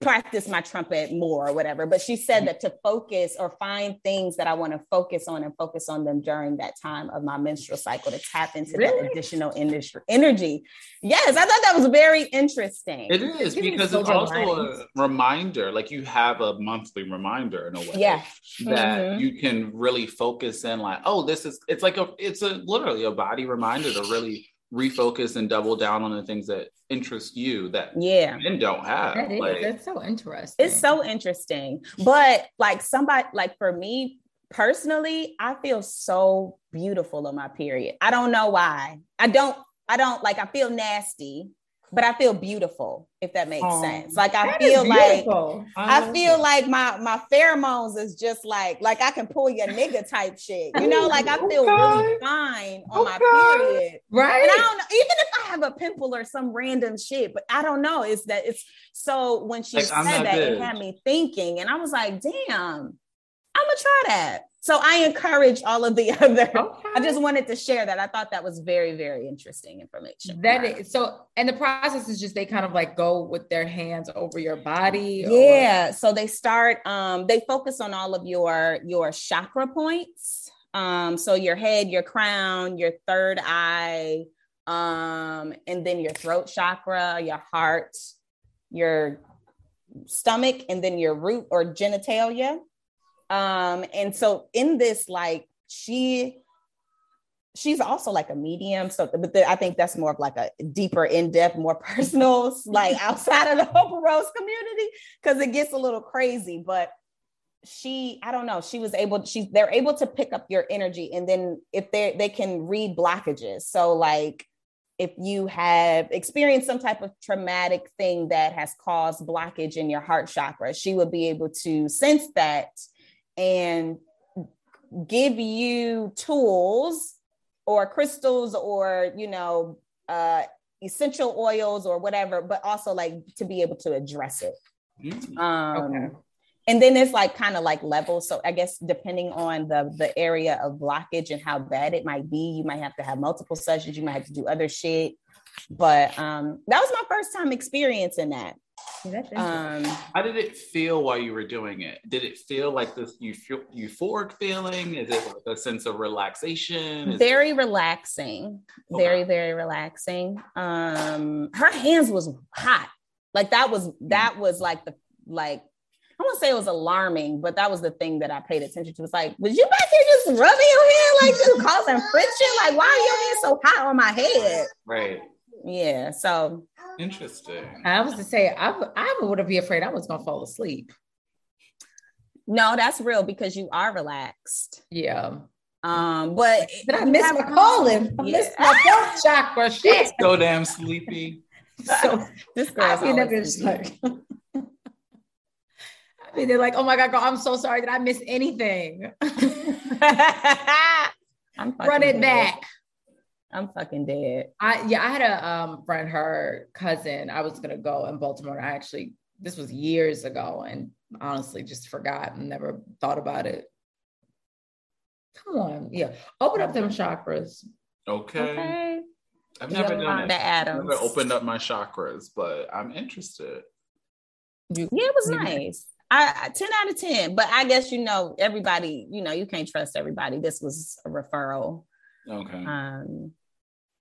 practice my trumpet more or whatever. But she said that to focus or find things that I want to focus on and focus on them during that time of my menstrual cycle to tap into really? that additional industry energy. Yes, I thought that was very interesting.
It is because it's also a reminder, like you have a monthly reminder in a way.
Yeah.
That mm-hmm. you can really focus in like, oh, this is it's like a it's a literally a body reminder to really refocus and double down on the things that interest you that
yeah
men don't have.
That is, like, that's so interesting.
It's so interesting. But like somebody like for me personally, I feel so beautiful on my period. I don't know why. I don't I don't like I feel nasty but I feel beautiful, if that makes oh, sense. Like I feel like I, I feel like my my pheromones is just like like I can pull your nigga type shit. You know, like I feel okay. really fine on okay. my period.
Right.
And I don't know, even if I have a pimple or some random shit, but I don't know. It's that it's so when she like, said that, it had me thinking, and I was like, damn, I'm gonna try that. So I encourage all of the other. Okay. I just wanted to share that. I thought that was very, very interesting information.
That is so, and the process is just they kind of like go with their hands over your body.
Yeah. Or? So they start. Um, they focus on all of your your chakra points. Um, so your head, your crown, your third eye, um, and then your throat chakra, your heart, your stomach, and then your root or genitalia. Um, and so in this, like she she's also like a medium. So, but the, I think that's more of like a deeper, in depth, more personal, like outside of the Oprah Rose community, because it gets a little crazy. But she, I don't know, she was able, she's they're able to pick up your energy, and then if they they can read blockages. So, like if you have experienced some type of traumatic thing that has caused blockage in your heart chakra, she would be able to sense that and give you tools or crystals or you know uh essential oils or whatever but also like to be able to address it mm. um okay. and then it's like kind of like levels so i guess depending on the the area of blockage and how bad it might be you might have to have multiple sessions you might have to do other shit but um that was my first time experiencing that
um, How did it feel while you were doing it? Did it feel like this euphoric feeling? Is it like a sense of relaxation?
Is very it- relaxing. Okay. Very, very relaxing. Um, her hands was hot. Like that was that was like the like I won't say it was alarming, but that was the thing that I paid attention to. It was like, was you back here just rubbing your hand like just causing friction? Like, why are your hands so hot on my head?
Right.
Yeah. So
interesting.
I was to say I, I would be afraid I was gonna fall asleep.
No, that's real because you are relaxed.
Yeah.
Um, but
but I missed my calling. I yeah. missed my throat chakra. Shit.
So damn sleepy.
So this girl's I mean, just like. I mean, they're like, "Oh my god, girl, I'm so sorry. Did I miss anything?" I'm Run it back.
I'm fucking dead.
I yeah, I had a um friend, her cousin. I was gonna go in Baltimore. I actually this was years ago, and honestly just forgot and never thought about it. Come on, yeah, open up them chakras.
Okay. okay. I've never done it. I've never opened up my chakras, but I'm interested.
Yeah, it was nice. I, 10 out of 10. But I guess you know everybody, you know, you can't trust everybody. This was a referral.
Okay.
Um,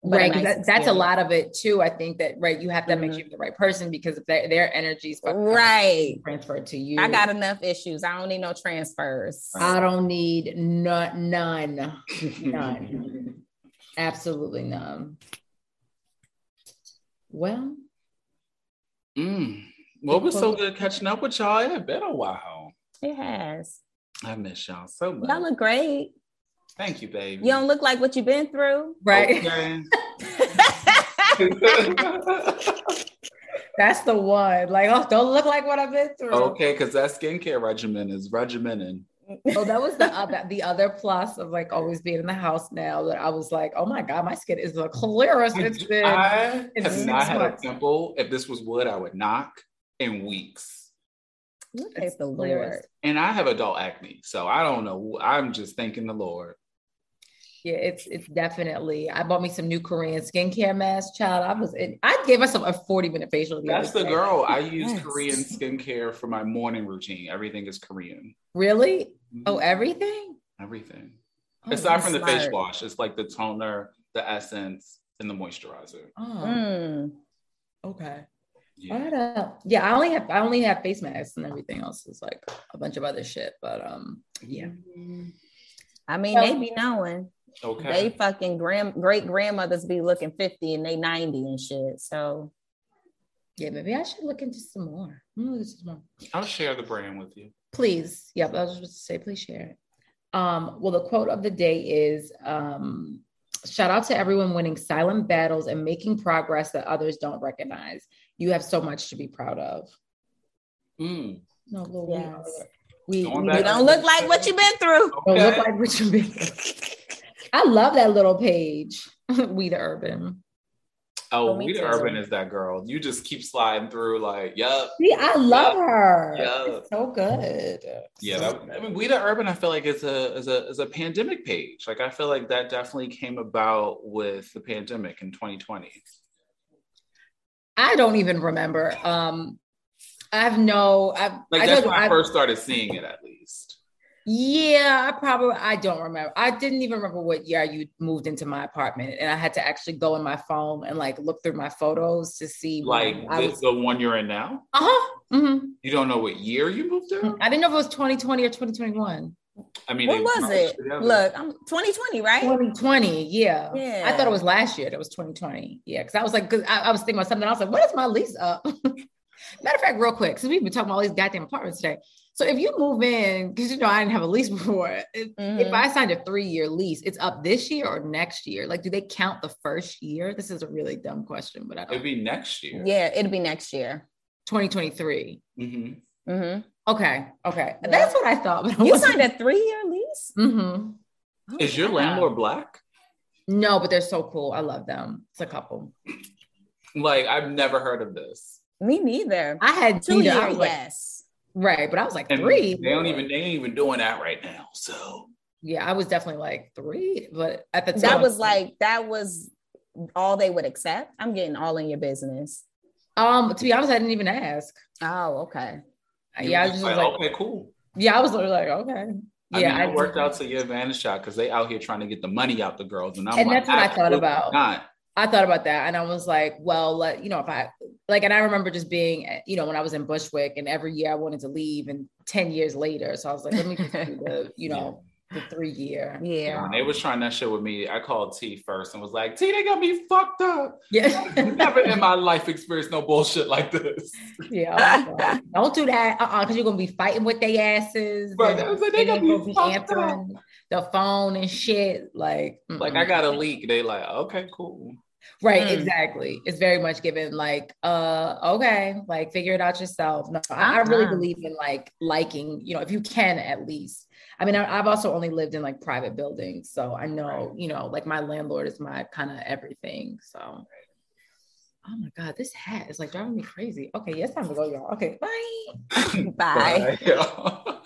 but a
right 'cause
nice
that, that's a lot of it too i think that right you have to make
Mhm.
sure you're the right person because if their, their energy is
Right.
transferred to you
I got enough issues. I don't need no transfers.
i don't need none none none absolutely none well
Mm. Well, it was so good catching up with y'all. It had been a while.
It has.
I miss y'all so much.
Y'all look great.
Thank you, baby.
You don't look like what you've been through.
right
Okay.
that's the one like oh don't look like what i've been through
okay, because that skincare regimen is regimening.
Oh, that was the other the other plus of like always being in the house now that I was like, oh my god, my skin is the clearest it's been.
I
in
have not had a
months.
pimple. If this was wood, I would knock in weeks.
Look at the. Lord.
And I have adult acne, so I don't know. I'm just thanking the Lord.
Yeah, it's it's definitely. I bought me some new Korean skincare mask, child. I was in. I gave myself a forty minute facial.
That's
other
the girl. I use
Yes.
Korean skincare for my morning routine. Everything is Korean.
Really? Oh,
Mhm.
everything.
everything.
Oh,
Aside from the face wash, it's like the toner, the essence, and the moisturizer.
Oh,
Mm.
okay.
Yeah.
What up? Yeah, I only have I only have face masks and everything else is like a bunch of other shit. But um, yeah.
I mean,
Well-
they be knowing.
Okay.
They fucking grand great grandmothers be looking 50 and they 90 and shit. So
Yeah, maybe I should look into some more. I'm gonna look into some more.
I'll share the brand with you.
Please. Yep, I was just to say, please share it. Um, well, the quote of the day is um, shout out to everyone winning silent battles and making progress that others don't recognize. You have so much to be proud of.
Mm.
No, Lord,
Yes.
we, we,
you
we
don't look like what you've been through.
don't look like what you've been. I love that little page. we the urban.
Oh,
Oh,
we the urban is that girl. You just keep sliding through, like, yup.
See, I love her.
Yeah.
So good.
Yeah,
So
that, I mean, we the urban. I feel like it's a is a is a pandemic page. Like I feel like that definitely came about with the pandemic in 2020.
I don't even remember. Um, I have no. I've
Like
I
that's
told
when I,
I-
first started seeing it, at least.
Yeah, I probably I don't remember. I didn't even remember what year you moved into my apartment, and I had to actually go in my phone and like look through my photos to see.
Like
I
the,
was.
the one you're in now.
Uh huh. hmm
You don't know what year you moved there.
I didn't know if it was 2020 or 2021.
I mean,
What was it?
together.
Look, I'm 2020, right?
2020. Yeah.
Yeah.
I thought it was last year. That was 2020. Yeah, because I was like, because I, I was thinking about something. I was like, what is my lease up? Matter of fact, real quick, because we've been talking about all these goddamn apartments today. So if you move in, because you know I didn't have a lease before, if, if
Mhm.
I signed a three-year lease, it's up this year or next year? Like, do they count the first year? This is a really dumb question, but I
It'd be next year.
Yeah, it'd be next year.
2023.
hmm
hmm
Okay, okay,
Yeah.
that's what I thought. But I
You signed a three-year lease?
Mhm.
Is your
Oh,
landlord black?
No, but they're so cool. I love them. It's a couple.
Like I've never heard of this.
Me neither.
I had
Two
neither. I
year,
was like,
yes.
Right, but I was like
And
three.
They don't even they ain't even doing that right now. So
Yeah, I was definitely like three, but at the time
that was like that was all they would accept. I'm getting all in your business.
um. To be honest, I didn't even ask.
Oh, okay.
you
yeah, I
was
was
just
just
like,
like,
okay, cool.
yeah, I was literally like, okay,
I
yeah,
mean, it worked
did-
out to your advantage shot because they out here trying to get the money out the girls, and I'm
And
like,
that's what I thought about.
Not.
I thought about that, and I was like, well, let you know, if I like, and I remember just being, you know, when I was in Bushwick, and every year I wanted to leave, and ten years later, so I was like, let me just do the, you know, the three year.
Yeah.
When they was trying that shit with me, I called T first and was like, T, they got me fucked up.
Yeah,
Never in my life experienced no bullshit like this.
yeah. Like, Don't do that, uh, uh because you're gonna be fighting with their asses.
Right,
and
was like, they
they
got me
gonna be
fucked up.
answering the phone and shit. Like,
Like
mm-mm.
I got a leak. They like, okay, cool.
Right,
Mm.
exactly. It's very much given like, uh, okay, like figure it out yourself. No, I, I really
Uh-huh.
believe in like liking, you know, if you can at least. I mean, I, I've also only lived in like private buildings, so I know, you know, like my landlord is my kind of everything. So, oh my god, this hat is like driving me crazy. Okay, yes, time to go, y'all. Okay, bye.
Bye.
Bye.